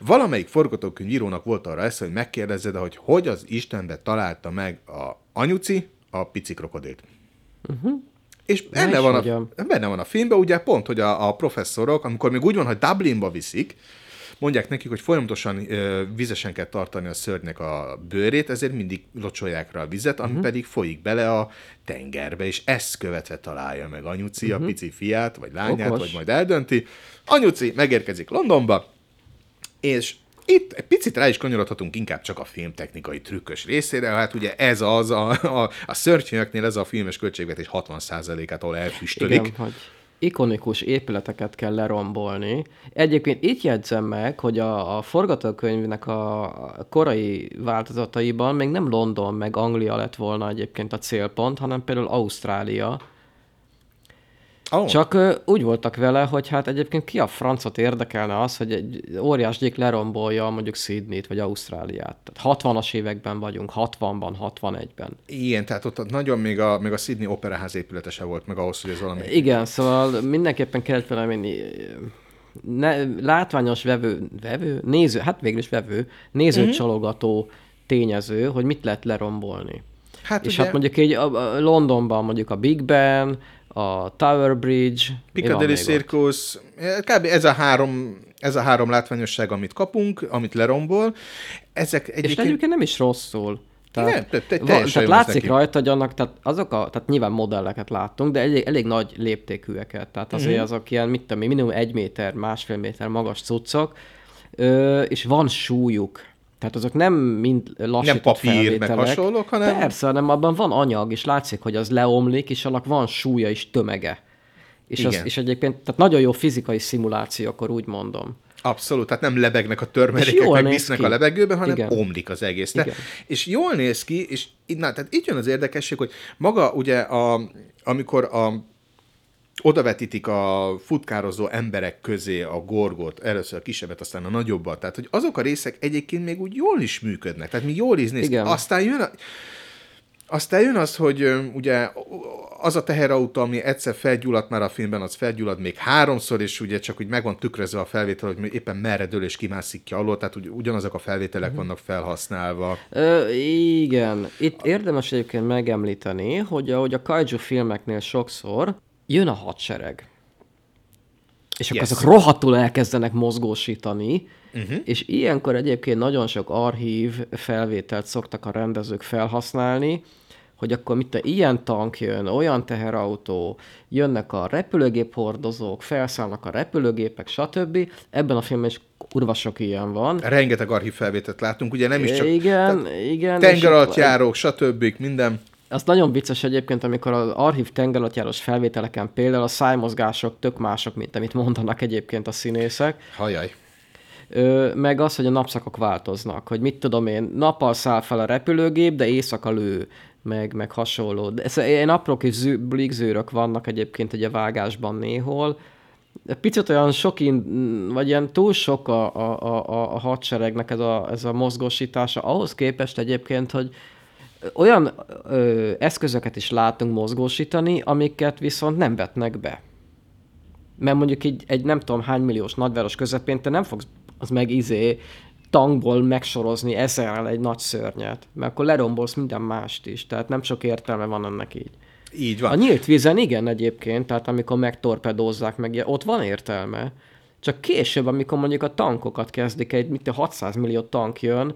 Valamelyik forgatókönyvírónak volt arra esze, hogy megkérdezze, de hogy hogy az Istenbe találta meg a anyuci a pici krokodilt. Uh-huh. És benne van, a, hogyan. benne van a filmben, ugye pont, hogy a, a professzorok, amikor még úgy van, hogy Dublinba viszik, mondják nekik, hogy folyamatosan ö, vizesen kell tartani a szörnynek a bőrét, ezért mindig locsolják rá a vizet, ami uh-huh. pedig folyik bele a tengerbe, és ezt követve találja meg anyuci uh-huh. a pici fiát, vagy lányát, Okos. vagy majd eldönti. Anyuci megérkezik Londonba, és itt egy picit rá is kanyarodhatunk inkább csak a filmtechnikai trükkös részére, hát ugye ez az, a, a, a szörnyfilmeknél ez a filmes költségvetés 60%-át, ahol elfüstölik. Igen, hogy ikonikus épületeket kell lerombolni. Egyébként itt jegyzem meg, hogy a, a forgatókönyvnek a korai változataiban még nem London meg Anglia lett volna egyébként a célpont, hanem például Ausztrália. Oh. Csak ö, úgy voltak vele, hogy hát egyébként ki a francot érdekelne az, hogy egy óriás gyék lerombolja mondjuk Sydneyt vagy Ausztráliát. Tehát 60-as években vagyunk, 60-ban, 61-ben. Igen, tehát ott nagyon még a, még a Sydney Operaház épülete se volt meg ahhoz, hogy ez valami... Igen, szóval mindenképpen kellett valami ne, látványos vevő, vevő, néző, hát végül is vevő, nézőcsalogató tényező, hogy mit lehet lerombolni. Hát És ugye- hát mondjuk így a, a Londonban mondjuk a Big Ben, a Tower Bridge. Piccadilly? Circus, kb. ez a három, ez a három látványosság, amit kapunk, amit lerombol. Ezek És egyébként... egyébként nem is rosszul. Igen, te- te- van, tehát látszik neki. rajta, hogy annak, tehát azok a, tehát nyilván modelleket láttunk, de elég, elég nagy léptékűeket. Tehát azért Mhm. uh-huh. azok ilyen, mit tudom én, minimum egy méter, másfél méter magas cuccok, ö, és van súlyuk. Tehát azok nem mind lassított papír, meg hasonlók, hanem- Persze, hanem abban van anyag, és látszik, hogy az leomlik, és annak van súlya és tömege. És, az, és egyébként, tehát nagyon jó fizikai szimuláció, akkor úgy mondom. Abszolút, tehát nem lebegnek a törmelékek, meg visznek ki. a levegőbe, hanem Igen. omlik az egész. Igen. és jól néz ki, és na, tehát itt jön az érdekesség, hogy maga ugye, a, amikor a odavetítik a futkározó emberek közé a gorgot, először a kisebbet, aztán a nagyobbat. Tehát, hogy azok a részek egyébként még úgy jól is működnek. Tehát még jól is néz ki. Igen. Aztán jön a, aztán jön az, hogy ugye az a teherautó, ami egyszer felgyulladt már a filmben, az felgyullad még háromszor, és ugye csak úgy meg van tükrözve a felvétel, hogy éppen merre dől és kimászik ki alól, tehát ugyanazok a felvételek Mhm. vannak felhasználva. Ö, igen. Itt érdemes egyébként megemlíteni, hogy ahogy a kaiju filmeknél sokszor jön a hadsereg. És akkor Yes. azok rohadtul elkezdenek mozgósítani, uh-huh. és ilyenkor egyébként nagyon sok archív felvételt szoktak a rendezők felhasználni, hogy akkor mit a ilyen tank jön, olyan teherautó, jönnek a repülőgép hordozók, felszállnak a repülőgépek, stb. Ebben a filmben is kurva sok ilyen van. Rengeteg archív felvételt látunk, ugye nem is csak igen, igen. tenger alatt járók, stb. minden. Az nagyon vicces egyébként, amikor az archív tengeralattjáros felvételeken például a szájmozgások tök mások, mint amit mondanak egyébként a színészek. Hajaj. Ö, meg az, hogy a napszakok változnak, hogy mit tudom én, nappal száll fel a repülőgép, de éjszaka lő, meg, meg hasonló. De ez, ilyen apró kis zű, blikzőrök vannak egyébként ugye vágásban néhol. Picit olyan sok, in, vagy ilyen túl sok a, a, a, a- a hadseregnek ez a, ez a mozgósítása, ahhoz képest egyébként, hogy olyan ö, eszközöket is látunk mozgósítani, amiket viszont nem vetnek be. Mert mondjuk egy, egy nem tudom hány milliós nagyváros közepén te nem fogsz az meg izé tankból megsorozni ezerrel egy nagy szörnyet, mert akkor lerombolsz minden mást is, tehát nem sok értelme van ennek így. Így A van. nyílt vízen igen egyébként, tehát amikor megtorpedózzák meg, ott van értelme. Csak később, amikor mondjuk a tankokat kezdik, egy mit a 600 millió tank jön,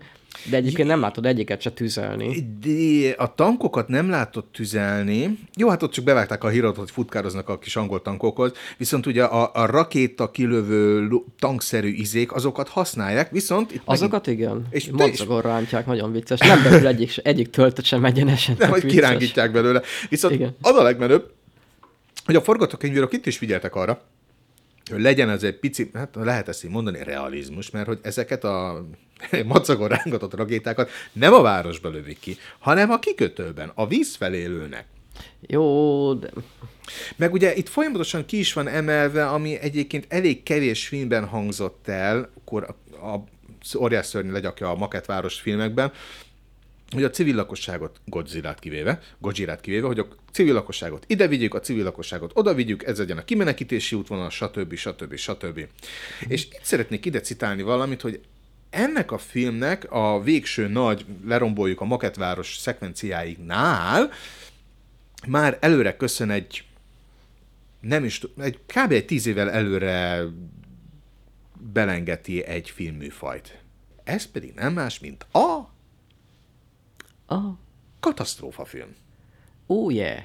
de egyébként nem látod egyiket se tüzelni. De a tankokat nem látott tüzelni. Jó, hát ott csak bevágták a hírat, hogy futkároznak a kis angol tankokhoz, viszont ugye a, a rakéta kilövő tankszerű izék, azokat használják, viszont itt Azokat igen. És Madzagon rántják, nagyon vicces. Nem belül egyik, egyik töltet sem egyenesen. nem, hogy kirángítják belőle. Viszont. Igen. az a legmenőbb, hogy a forgatókönyvírók itt is figyeltek arra, hogy legyen ez egy pici, hát lehet ezt így mondani, realizmus, mert hogy ezeket a (laughs) macagon rángatott rakétákat nem a városba lövik ki, hanem a kikötőben, a víz felé lőnek. Jó, de Meg ugye itt folyamatosan ki is van emelve, ami egyébként elég kevés filmben hangzott el, akkor a, a óriás szörny legyakja a maketváros filmekben, hogy a civil lakosságot, Godzilla-t kivéve, Godzilla-t kivéve, hogy a civil lakosságot ide vigyük, a civil lakosságot oda vigyük, ez legyen a kimenekítési útvonal, stb. stb. stb. És itt szeretnék ide citálni valamit, hogy ennek a filmnek a végső nagy, leromboljuk a maketváros szekvenciáignál, már előre köszön egy nem is, egy, kb. egy tíz évvel előre belengeti egy filmműfajt. Ez pedig nem más, mint a ah, katasztrófafilm. oh yeah.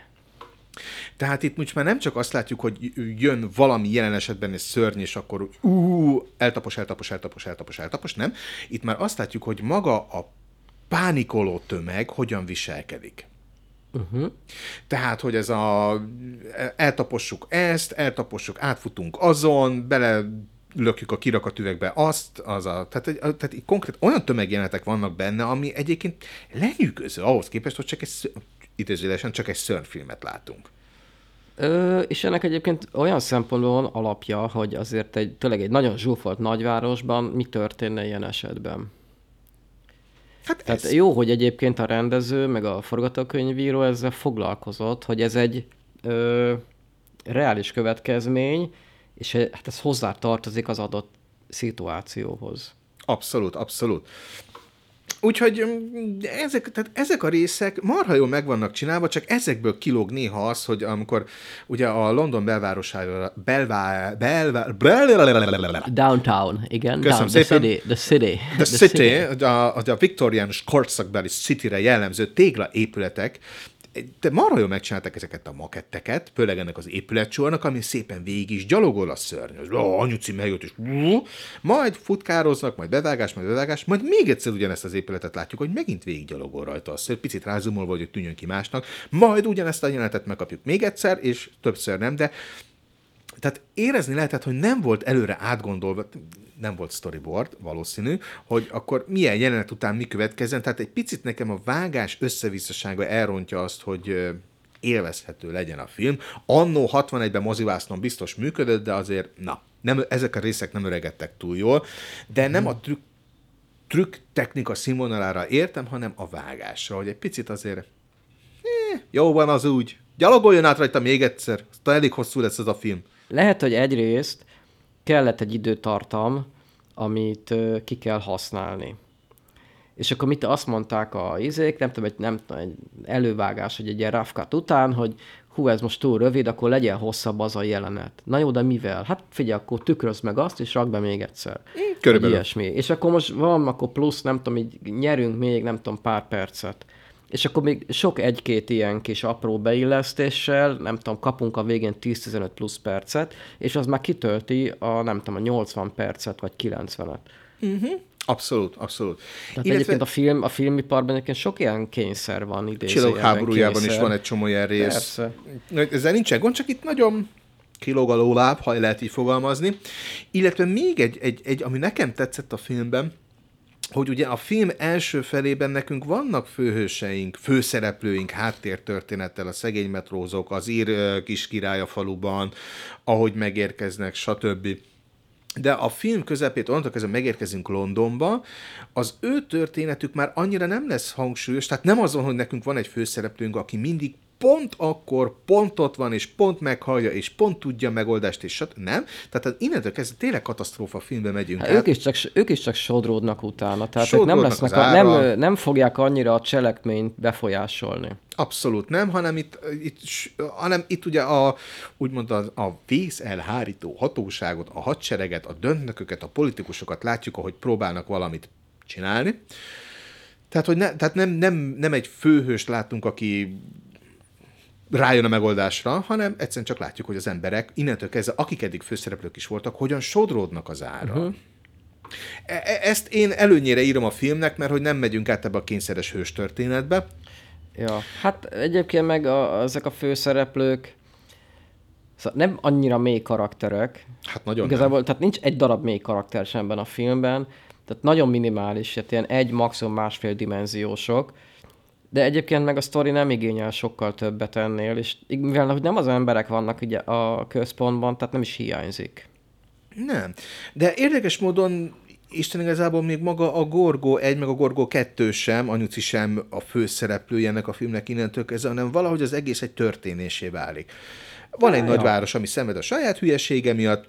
Tehát itt most már nem csak azt látjuk, hogy jön valami jelen esetben egy szörny, és akkor ú, eltapos, eltapos, eltapos, eltapos, eltapos, nem. Itt már azt látjuk, hogy maga a pánikoló tömeg hogyan viselkedik. Uh-huh. Tehát, hogy ez a eltapossuk ezt, eltapossuk, átfutunk azon, bele lökjük a kirakatüvegbe azt, az a, tehát, egy- tehát így konkrét olyan tömegjelenetek vannak benne, ami egyébként lenyűgöző ahhoz képest, hogy csak egy, idézőjelesen csak egy szörnyfilmet látunk. Ö, és ennek egyébként olyan szempontból van alapja, hogy azért egy, tényleg egy nagyon zsúfolt nagyvárosban mi történne ilyen esetben. Hát Tehát ez, jó, hogy egyébként a rendező, meg a forgatókönyvíró ezzel foglalkozott, hogy ez egy ö, reális következmény, és e- hát ez hozzá tartozik az adott szituációhoz. abszolút, abszolút. Úgyhogy mm, ezek, tehát ezek a részek marha jól meg vannak csinálva, csak ezekből kilóg néha az, hogy amikor ugye a London belvárosára, belvá, belvá, belvá, Downtown, igen. Köszönöm down, szépen. The city, the city. The City, a, a viktoriánus korszakbeli Cityre jellemző tégla épületek, de marha jól megcsinálták ezeket a maketteket, főleg ennek az épületcsornak, ami szépen végig is gyalogol a szörnyös. Ó, anyuci megjött, és majd futkároznak, majd bevágás, majd bevágás, majd még egyszer ugyanezt az épületet látjuk, hogy megint végig gyalogol rajta a szörny, picit rázumolva, hogy tűnjön ki másnak, majd ugyanezt a jelenetet megkapjuk még egyszer, és többször nem, de tehát érezni lehetett, hogy nem volt előre átgondolva, nem volt storyboard, valószínű, hogy akkor milyen jelenet után mi következzen. Tehát egy picit nekem a vágás összevisszasága elrontja azt, hogy élvezhető legyen a film. Annó 61-ben mozivásznon biztos működött, de azért, na, nem, ezek a részek nem öregedtek túl jól, de nem a trükk, trükk technika színvonalára értem, hanem a vágásra, hogy egy picit azért eh, jó van az úgy, gyalogoljon át rajta még egyszer, aztán elég hosszú lesz ez a film. Lehet, hogy egyrészt kellett egy időtartam, amit ki kell használni. És akkor mit azt mondták a izék, nem tudom, egy, nem tudom, egy elővágás, hogy egy ilyen rough után, hogy hú, ez most túl rövid, akkor legyen hosszabb az a jelenet. Na jó, de mivel? Hát figyelj, akkor tükrözd meg azt, és rakd be még egyszer. körülbelül. Ilyesmi. És akkor most van, akkor plusz, nem tudom, így nyerünk még, nem tudom, pár percet. És akkor még sok egy-két ilyen kis apró beillesztéssel, nem tudom, kapunk a végén 10-15 plusz percet, és az már kitölti a, nem tudom, a 80 percet, vagy 90-et. Abszolut, abszolut. Tehát Illetve... egyébként a, film, a filmiparban egyébként sok ilyen kényszer van idézőjelben. Csillagok háborújában is van egy csomó ilyen rész. Persze. Ezzel nincsen gond, csak itt nagyon kilóg a lóláb, ha lehet így fogalmazni. Illetve még egy, egy, egy, ami nekem tetszett a filmben, hogy ugye a film első felében nekünk vannak főhőseink, főszereplőink háttértörténettel, a szegény metrózók, az ír kis király a faluban, ahogy megérkeznek, stb. De a film közepét, onnantól kezdve megérkezünk Londonba, az ő történetük már annyira nem lesz hangsúlyos, tehát nem azon, hogy nekünk van egy főszereplőnk, aki mindig pont akkor, pont ott van, és pont meghallja, és pont tudja a megoldást, és stb. Nem. Tehát innentől kezdve tényleg katasztrófa filmbe megyünk Hát át. ők, is csak, ők is csak sodródnak utána, tehát ők nem, Sodródnak lesznek a, nem, nem fogják annyira a cselekményt befolyásolni. Abszolút nem, hanem itt, itt, hanem itt ugye a, úgymond a, a vész elhárító hatóságot, a hadsereget, a döntnököket, a politikusokat látjuk, ahogy próbálnak valamit csinálni. Tehát, hogy ne, tehát nem, nem, nem egy főhőst látunk, aki rájön a megoldásra, hanem egyszerűen csak látjuk, hogy az emberek innentől kezdve, akik eddig főszereplők is voltak, hogyan sodródnak az ára. Uh-huh. Ezt én előnyére írom a filmnek, mert hogy nem megyünk át ebbe a kényszeres hős történetbe, Ja, hát egyébként meg a, ezek a főszereplők szóval nem annyira mély karakterek. Hát nagyon Igazából, tehát nincs egy darab mély karakter sem ebben a filmben, tehát nagyon minimális, tehát ilyen egy, maximum másfél dimenziósok, de egyébként meg a sztori nem igényel sokkal többet ennél, és mivel hogy nem az emberek vannak ugye a központban, tehát nem is hiányzik. Nem. De érdekes módon Isten igazából még maga a Gorgó 1, meg a Gorgó 2 sem, anyuci sem a főszereplője ennek a filmnek innentől kezdve, hanem valahogy az egész egy történésé válik. Van egy Ja. nagyváros, ami szenved a saját hülyesége miatt,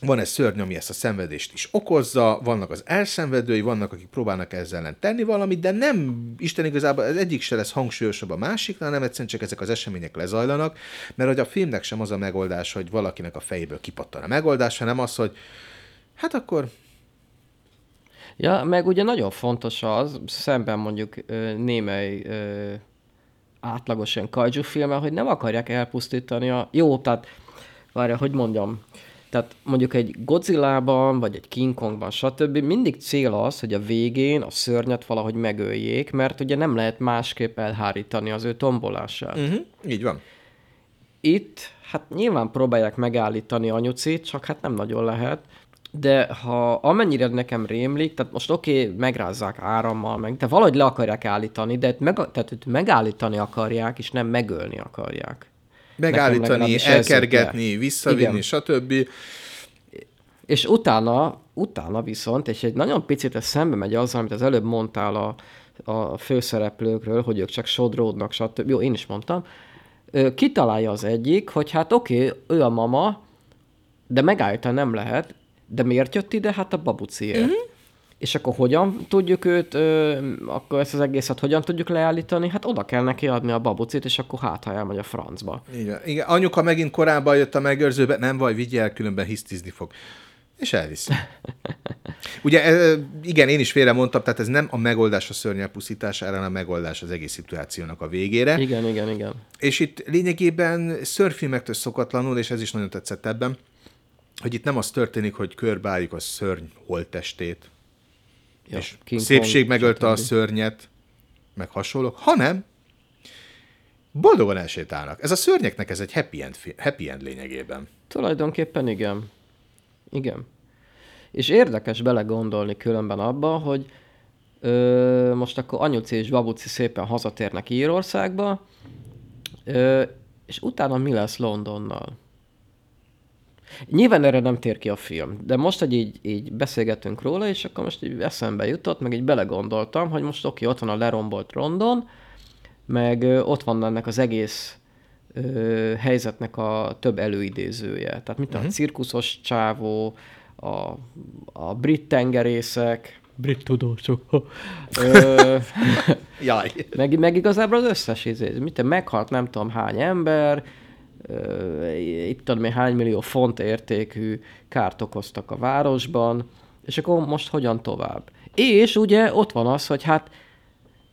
van egy szörny, ami ezt a szenvedést is okozza, vannak az elszenvedői, vannak, akik próbálnak ezzel ellen tenni valamit, de nem, Isten igazából az egyik se lesz hangsúlyosabb a másiknál, hanem egyszerűen csak ezek az események lezajlanak, mert hogy a filmnek sem az a megoldás, hogy valakinek a fejéből kipattan a megoldás, hanem az, hogy hát akkor Ja, meg ugye nagyon fontos az, szemben mondjuk némely ö, átlagos ilyen kaiju filmmel, hogy nem akarják elpusztítani a... Jó, tehát, várja, hogy mondjam, tehát mondjuk egy Godzilla-ban, vagy egy King Kongban, stb. mindig cél az, hogy a végén a szörnyet valahogy megöljék, mert ugye nem lehet másképp elhárítani az ő tombolását. Uh-huh, így van. Itt, hát nyilván próbálják megállítani anyucit, csak hát nem nagyon lehet. De ha amennyire nekem rémlik, tehát most oké, okay, megrázzák árammal, meg, de valahogy le akarják állítani, de meg, tehát itt megállítani akarják, és nem megölni akarják. Megállítani, elkergetni, visszavinni, Igen. stb. És utána, utána viszont, és egy nagyon picit ez szembe megy azzal, amit az előbb mondtál a, a főszereplőkről, hogy ők csak sodródnak, stb. Jó, én is mondtam. Ö, Kitalálja az egyik, hogy hát oké, okay, ő a mama, de megállítani nem lehet, de miért jött ide? Hát a babuciért. Mhm. És akkor hogyan tudjuk őt, ö, akkor ezt az egészet hogyan tudjuk leállítani? Hát oda kell neki adni a babucit, és akkor hát, ha elmegy a francba. Igen. Igen. Anyuka megint korábban jött a megőrzőbe, nem vagy, vigyel, különben hisztizni fog. És elviszi. (laughs) Ugye, igen, én is félre mondtam, tehát ez nem a megoldás a szörnyel pusztítására, hanem a megoldás az egész szituációnak a végére. Igen, igen, igen. És itt lényegében szörfilmektől szokatlanul, és ez is nagyon tetszett ebben, hogy itt nem az történik, hogy körbeálljuk a szörny holttestét, Ja, és King szépség Kong, megölte a szörnyet, meg hasonlók, hanem boldogan elsétálnak. Ez a szörnyeknek ez egy happy end, happy end lényegében. Tulajdonképpen igen. Igen. És érdekes belegondolni különben abba, hogy ö, most akkor anyuci és babuci szépen hazatérnek Írországba, ö, és utána mi lesz Londonnal? Nyilván erre nem tér ki a film, de most, hogy így, így beszélgetünk róla, és akkor most így eszembe jutott, meg így belegondoltam, hogy most oké, ott van a lerombolt London, meg ott van ennek az egész ö, helyzetnek a több előidézője. Tehát mint uh-huh. a cirkuszos csávó, a, a brit tengerészek, brit tudósok, ö, (laughs) Jaj. meg, meg igazából az összes izé, mit meghalt nem tudom hány ember, itt tudom én hány millió font értékű kárt okoztak a városban, és akkor most hogyan tovább? És ugye ott van az, hogy hát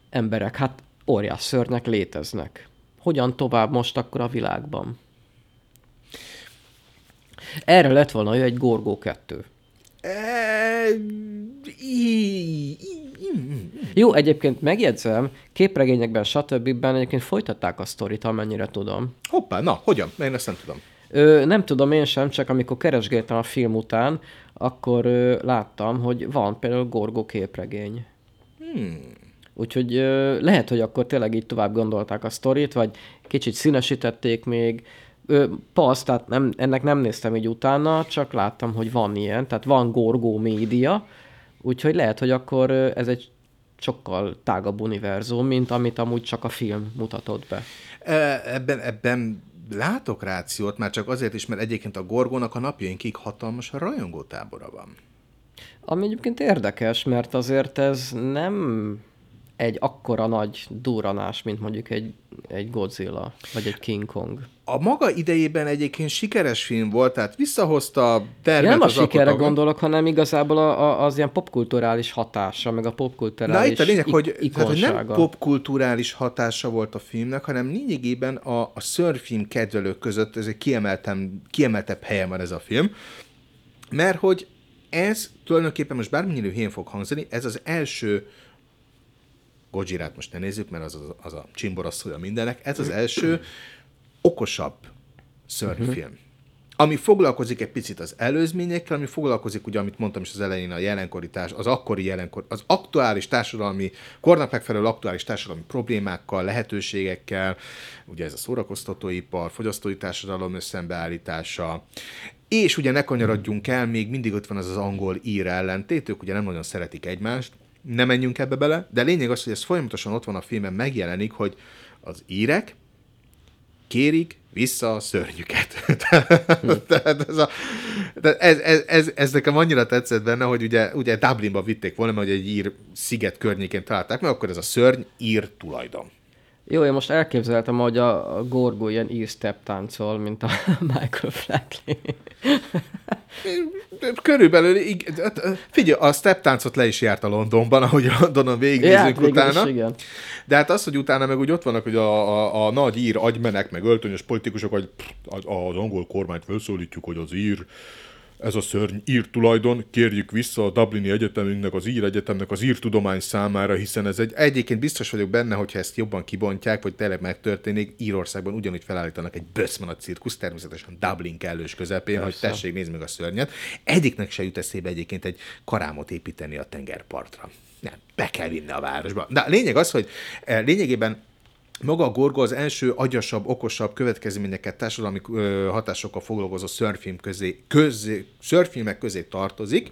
emberek, hát óriás szörnyek léteznek. Hogyan tovább most akkor a világban? Erre lett volna egy Gorgó 2. E, Jó, egyébként megjegyzem, képregényekben, stb. egyébként folytatták a sztorit, amennyire tudom. Hoppá, na, hogyan? Én ezt nem tudom. Ö, nem tudom én sem, csak amikor keresgéltem a film után, akkor ö, láttam, hogy van például Gorgó képregény. Hmm. Úgyhogy ö, lehet, hogy akkor tényleg így tovább gondolták a sztorit, vagy kicsit színesítették még. Ö, passz, tehát nem, ennek nem néztem így utána, csak láttam, hogy van ilyen, tehát van Gorgó média, úgyhogy lehet, hogy akkor ez egy sokkal tágabb univerzum, mint amit amúgy csak a film mutatott be. E, Ebben, ebben látok rációt, már csak azért is, mert egyébként a Gorgónak a napjainkig hatalmas rajongótábora van. Ami egyébként érdekes, mert azért ez nem egy akkora nagy duranás, mint mondjuk egy, egy Godzilla, vagy egy King Kong. A maga idejében egyébként sikeres film volt, tehát visszahozta a tervet nem a sikerre alkotóknak. gondolok, hanem igazából a, a, az ilyen popkulturális hatása, meg a Na popkulturális itt a lényeg, hogy, tehát, hogy nem popkulturális hatása volt a filmnek, hanem lényegében a, a szörfilm kedvelők között ez egy kiemeltem, kiemeltebb helyen van ez a film, mert hogy ez tulajdonképpen most bármennyire hén fog hangzani, ez az első Gojirát most ne nézzük, mert az, az, az a csimborasszója mindenek, ez az első okosabb szörnyfilm. Ami foglalkozik egy picit az előzményekkel, ami foglalkozik, ugye, amit mondtam is az elején, a jelenkori társ, az akkori jelenkor, az aktuális társadalmi, kornak megfelelő aktuális társadalmi problémákkal, lehetőségekkel, ugye ez a szórakoztatóipar, fogyasztói társadalom összembeállítása, és ugye ne kanyarodjunk el, még mindig ott van az az angol-ír ellentét, ők ugye nem nagyon szeretik egymást, nem menjünk ebbe bele, de lényeg az, hogy ez folyamatosan ott van a filmen, megjelenik, hogy az írek kérik vissza a szörnyüket. (laughs) Tehát ez, a, ez, ez, ez, ez, nekem annyira tetszett benne, hogy ugye, ugye Dublinba vitték volna, mert egy ír sziget környékén találták meg, akkor ez a szörny ír tulajdon. Jó, én most elképzeltem, hogy a, a Gorgó ilyen ír step táncol, mint a (laughs) Michael Flatley. Körülbelül, ig- figyelj, a step táncot le is járt a Londonban, ahogy Londonon végignézünk Ja, végül is utána. igen. De hát az, hogy utána meg úgy ott vannak, hogy a, a, a nagy ír agymenek, meg öltönyös politikusok, hogy az angol kormányt felszólítjuk, hogy az ír, ez a szörny ír tulajdon, kérjük vissza a Dublini Egyetemünknek, az ír egyetemnek az ír tudomány számára, hiszen ez egy, egyébként biztos vagyok benne, hogyha ezt jobban kibontják, vagy tényleg megtörténik, Írországban ugyanúgy felállítanak egy böszmanat cirkusz, természetesen Dublin kellős közepén, Persze. hogy tessék, nézd meg a szörnyet. Egyiknek se jut eszébe egyébként egy karámot építeni a tengerpartra. Nem, be kell vinni a városba. De a lényeg az, hogy eh, lényegében maga a Gorgo az első agyasabb, okosabb következményeket, társadalmi ö, hatásokkal foglalkozó szörfilm közé, közé, szörfilmek közé tartozik,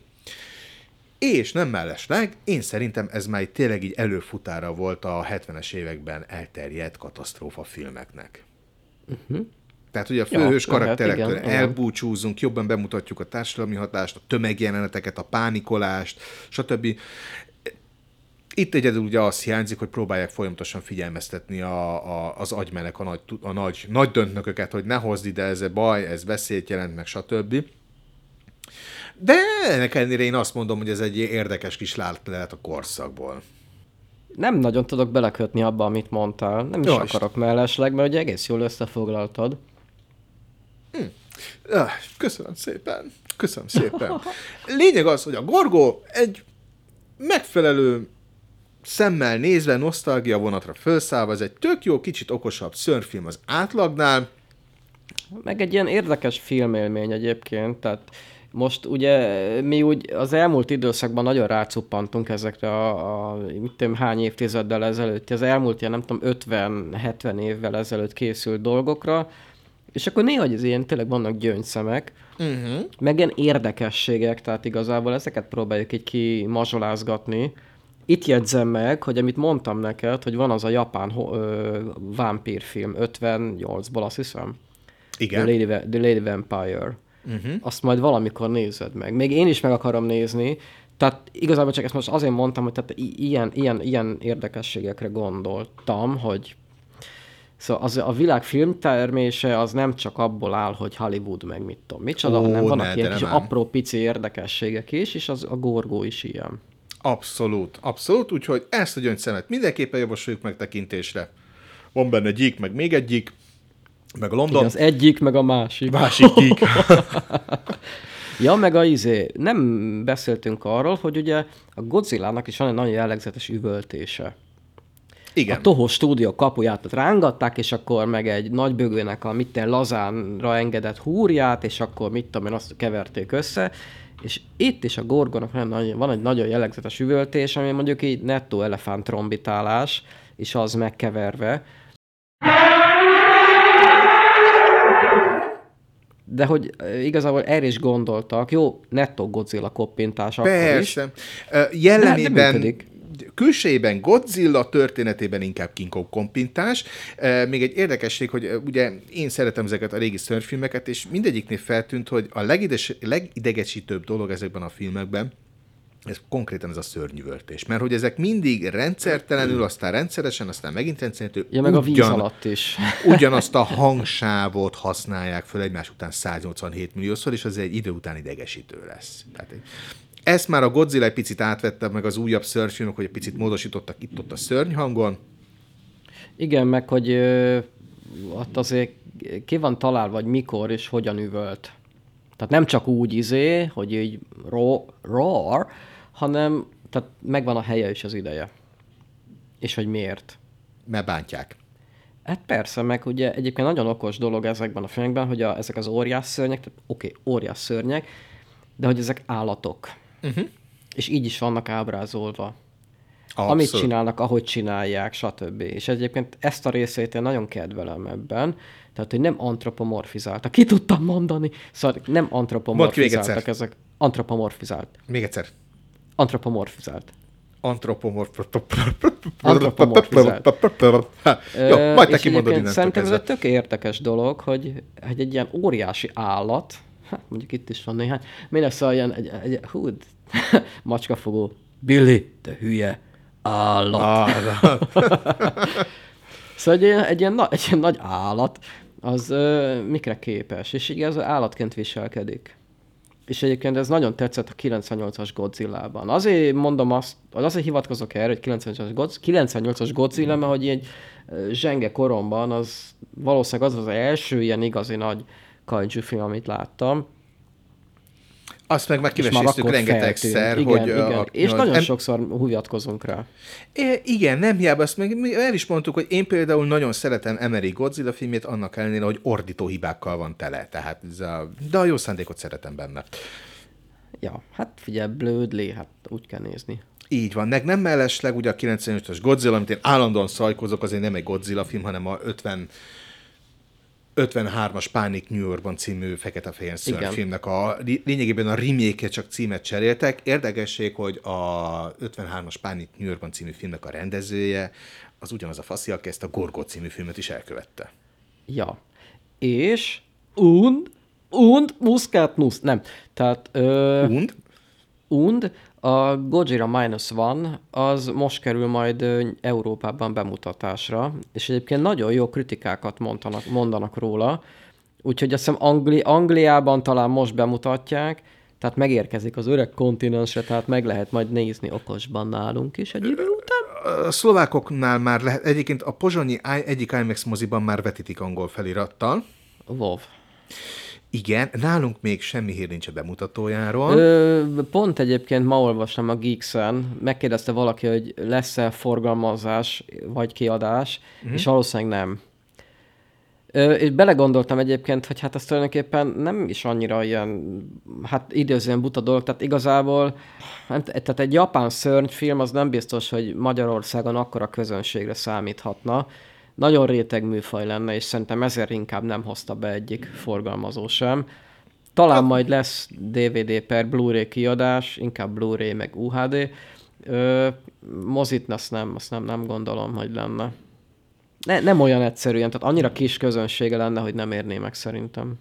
és nem mellesleg, én szerintem ez már tényleg így előfutára volt a 70-es években elterjedt katasztrófa filmeknek. Tehát, hogy a főhős lehet, karakterektől igen, igen. elbúcsúzunk, jobban bemutatjuk a társadalmi hatást, a tömegjeleneteket, a pánikolást, stb. Itt egyedül ugye azt hiányzik, hogy próbálják folyamatosan figyelmeztetni a, a, az agymenek a nagy, a nagy, nagy döntnököket, hogy ne hozd ide, ez egy baj, ez veszélyt jelent, meg stb. De ennek ellenére én azt mondom, hogy ez egy érdekes kis lehet a korszakból. Nem nagyon tudok belekötni abba, amit mondtál. Nem is Jó, akarok mellesleg, mert ugye egész jól összefoglaltad. Ah, Köszönöm szépen. Köszönöm szépen. (laughs) Lényeg az, hogy a Gorgo egy megfelelő szemmel nézve, nosztalgia vonatra felszállva, ez egy tök jó, kicsit okosabb szörnyfilm az átlagnál. Meg egy ilyen érdekes filmélmény egyébként, tehát most ugye mi úgy az elmúlt időszakban nagyon rácuppantunk ezekre a, a mit tudom, hány évtizeddel ezelőtt, az elmúlt ilyen nem tudom 50-70 évvel ezelőtt készült dolgokra, és akkor néha az ilyen tényleg vannak gyöngyszemek, uh-huh. meg ilyen érdekességek, tehát igazából ezeket próbáljuk így kimazsolázgatni. Itt jegyzem meg, hogy amit mondtam neked, hogy van az a japán ö, vámpírfilm 58-ból, azt hiszem. Igen. The Lady, The Lady Vampire. Uh-huh. Azt majd valamikor nézed meg. Még én is meg akarom nézni, tehát igazából csak ezt most azért mondtam, hogy tehát ilyen, ilyen, ilyen érdekességekre gondoltam, hogy Szóval az, a világ filmtermése az nem csak abból áll, hogy Hollywood meg mit tudom, micsoda, Ó, hanem ne, vannak de ilyen nem kis ám. apró pici érdekességek is, és az, a gorgó is ilyen. Abszolút, abszolút, úgyhogy ezt a gyöngyszemet mindenképpen javasoljuk megtekintésre. Van benne gyík, meg még egy gyík, meg a London. Igen, az egyik, meg a másik. Másik gyík. (laughs) Ja, meg a izé, nem beszéltünk arról, hogy ugye a Godzilla-nak is van egy nagyon jellegzetes üvöltése. Igen. A Toho stúdió kapuját ott rángatták, és akkor meg egy nagy bögőnek a mitten lazánra engedett húrját, és akkor mit tudom én, azt keverték össze, és itt is a gorgonak van, egy nagyon jellegzetes üvöltés, ami mondjuk így nettó elefánt trombitálás, és az megkeverve. De hogy igazából erre is gondoltak, jó, nettó Godzilla koppintás akkor is. Persze. Ö, De Jellemében, működik. Külsejében Godzilla, történetében inkább King Kong kompintás. Még egy érdekesség, hogy ugye én szeretem ezeket a régi szörnyfilmeket, és mindegyiknél feltűnt, hogy a legides, legidegesítőbb dolog ezekben a filmekben, ez konkrétan ez a szörnyűvöltés. Mert hogy ezek mindig rendszertelenül, aztán rendszeresen, aztán megint rendszertelenül. Ja, meg a víz ugyan- alatt is. (laughs) ugyanazt a hangsávot használják föl egymás után 187 milliószor, és az egy idő után idegesítő lesz. Tehát egy- ezt már a Godzilla egy picit átvette, meg az újabb szörnyfilmok, hogy egy picit módosítottak itt-ott a szörnyhangon. Igen, meg hogy ö, ott azért ki van találva, hogy mikor és hogyan üvölt. Tehát nem csak úgy izé, hogy így ro- roar, hanem tehát megvan a helye és az ideje. És hogy miért. Mert bántják. Hát persze, meg ugye egyébként nagyon okos dolog ezekben a filmekben, hogy a, ezek az óriás szörnyek, tehát oké, okay, óriás szörnyek, de hogy ezek állatok. Uh-huh. És így is vannak ábrázolva. Abszolút. Amit csinálnak, ahogy csinálják, stb. És egyébként ezt a részét én nagyon kedvelem ebben, tehát, hogy nem antropomorfizáltak. Ki tudtam mondani? Szóval nem antropomorfizáltak ezek. Antropomorfizált. Még egyszer. Antropomorfizált. Antropomorf... Antropomorfizált. Jó, majd te és kimondod Szerintem ez egy tök érdekes dolog, hogy, hogy egy ilyen óriási állat, hát mondjuk itt is van néhány, mi lesz a ilyen, egy, egy, hú, (laughs) macskafogó, Billy, te hülye, állat. Ah, (laughs) Szóval egy, ilyen- egy, ilyen, egy ilyen nagy állat, az ö, mikre képes, és így az állatként viselkedik. És egyébként ez nagyon tetszett a 98-as Godzilla-ban. Azért mondom azt, azért hivatkozok erre, hogy 98-as, Godz, 98-as Godzilla, mert hogy egy zsenge koromban az valószínűleg az az első ilyen igazi nagy kaiju film, amit láttam. Azt meg már kiveséztük rengetegszer, hogy... Igen, a- És nagyon em- sokszor hivatkozunk rá. É, igen, nem hiába, azt meg mi el is mondtuk, hogy én például nagyon szeretem Emery Godzilla filmét, annak ellenére, hogy ordító hibákkal van tele. Tehát ez a, de a jó szándékot szeretem benne. Ja, hát figyelj, blödli, hát úgy kell nézni. Így van. Meg nem mellesleg ugye a 95-ös Godzilla, amit én állandóan szajkozok, azért nem egy Godzilla film, hanem a 50 53-as Pánik New Yorkban című fekete-fehér filmnek a lényegében a remake csak címet cseréltek. Érdekesség, hogy a 53-as Pánik New Yorkban című filmnek a rendezője az ugyanaz a faszi, aki ezt a Gorgo című filmet is elkövette. Ja. és und, und Muscatnuss. Nem. Tehát ö, Und? und a Gojira Minus One az most kerül majd Európában bemutatásra, és egyébként nagyon jó kritikákat mondanak, mondanak róla, úgyhogy azt hiszem Angli- Angliában talán most bemutatják, tehát megérkezik az öreg kontinensre, tehát meg lehet majd nézni okosban nálunk is egy idő után. A szlovákoknál már lehet, egyébként a pozsonyi egyik IMAX moziban már vetítik angol felirattal. Wow. Igen, nálunk még semmi hír nincs a bemutatójáról. Ö, pont egyébként ma olvastam a Geeks-en, megkérdezte valaki, hogy lesz-e forgalmazás vagy kiadás, mm. és valószínűleg nem. Ö, és belegondoltam egyébként, hogy hát ez tulajdonképpen nem is annyira ilyen, hát időzően buta dolog, tehát igazából, hát, tehát egy japán szörnyfilm az nem biztos, hogy Magyarországon akkora közönségre számíthatna. Nagyon réteg műfaj lenne, és szerintem ezért inkább nem hozta be egyik forgalmazó sem. Talán majd lesz DVD per Blu-ray kiadás, inkább Blu-ray meg UHD. Ö, mozit azt nem, azt nem, nem gondolom, hogy lenne. Ne, nem olyan egyszerűen, tehát annyira kis közönsége lenne, hogy nem érné meg szerintem.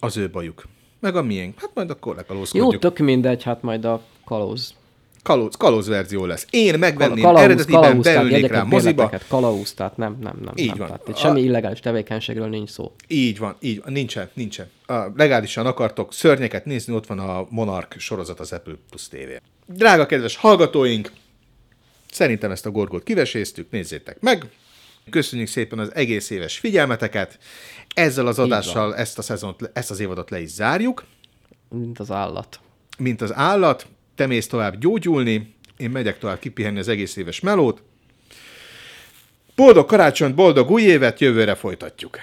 Az ő bajuk. Meg a miénk. Hát majd akkor Jó, lekalózkodjuk. tök mindegy, hát majd a kalóz. Kalóz, kalóz verzió lesz. Én megvenném Kalauz, eredetiben, kalauz, beülnék rá moziba. kalauz, tehát nem, nem, nem. Így nem, van. Tehát itt A- semmi illegális tevékenységről nincs szó. Így van, így van. Nincsen, nincsen. A, legálisan akartok szörnyeket nézni, ott van a Monarch sorozat az Apple Plus TV. Drága kedves hallgatóink, szerintem ezt a gorgót kiveséztük, nézzétek meg. Köszönjük szépen az egész éves figyelmeteket. Ezzel az adással ezt a szezont, ezt az évadot le is zárjuk. Mint az állat. Mint az állat, te mész tovább gyógyulni, én megyek tovább kipihenni az egész éves melót. Boldog karácsonyt, boldog új évet, jövőre folytatjuk.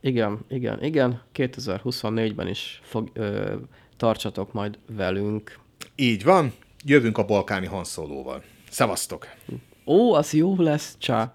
Igen, igen, igen. 2024-ben is fog, ö, tartsatok majd velünk. Így van, jövünk a balkáni hanszólóval. Szevasztok! Ó, az jó lesz, csá!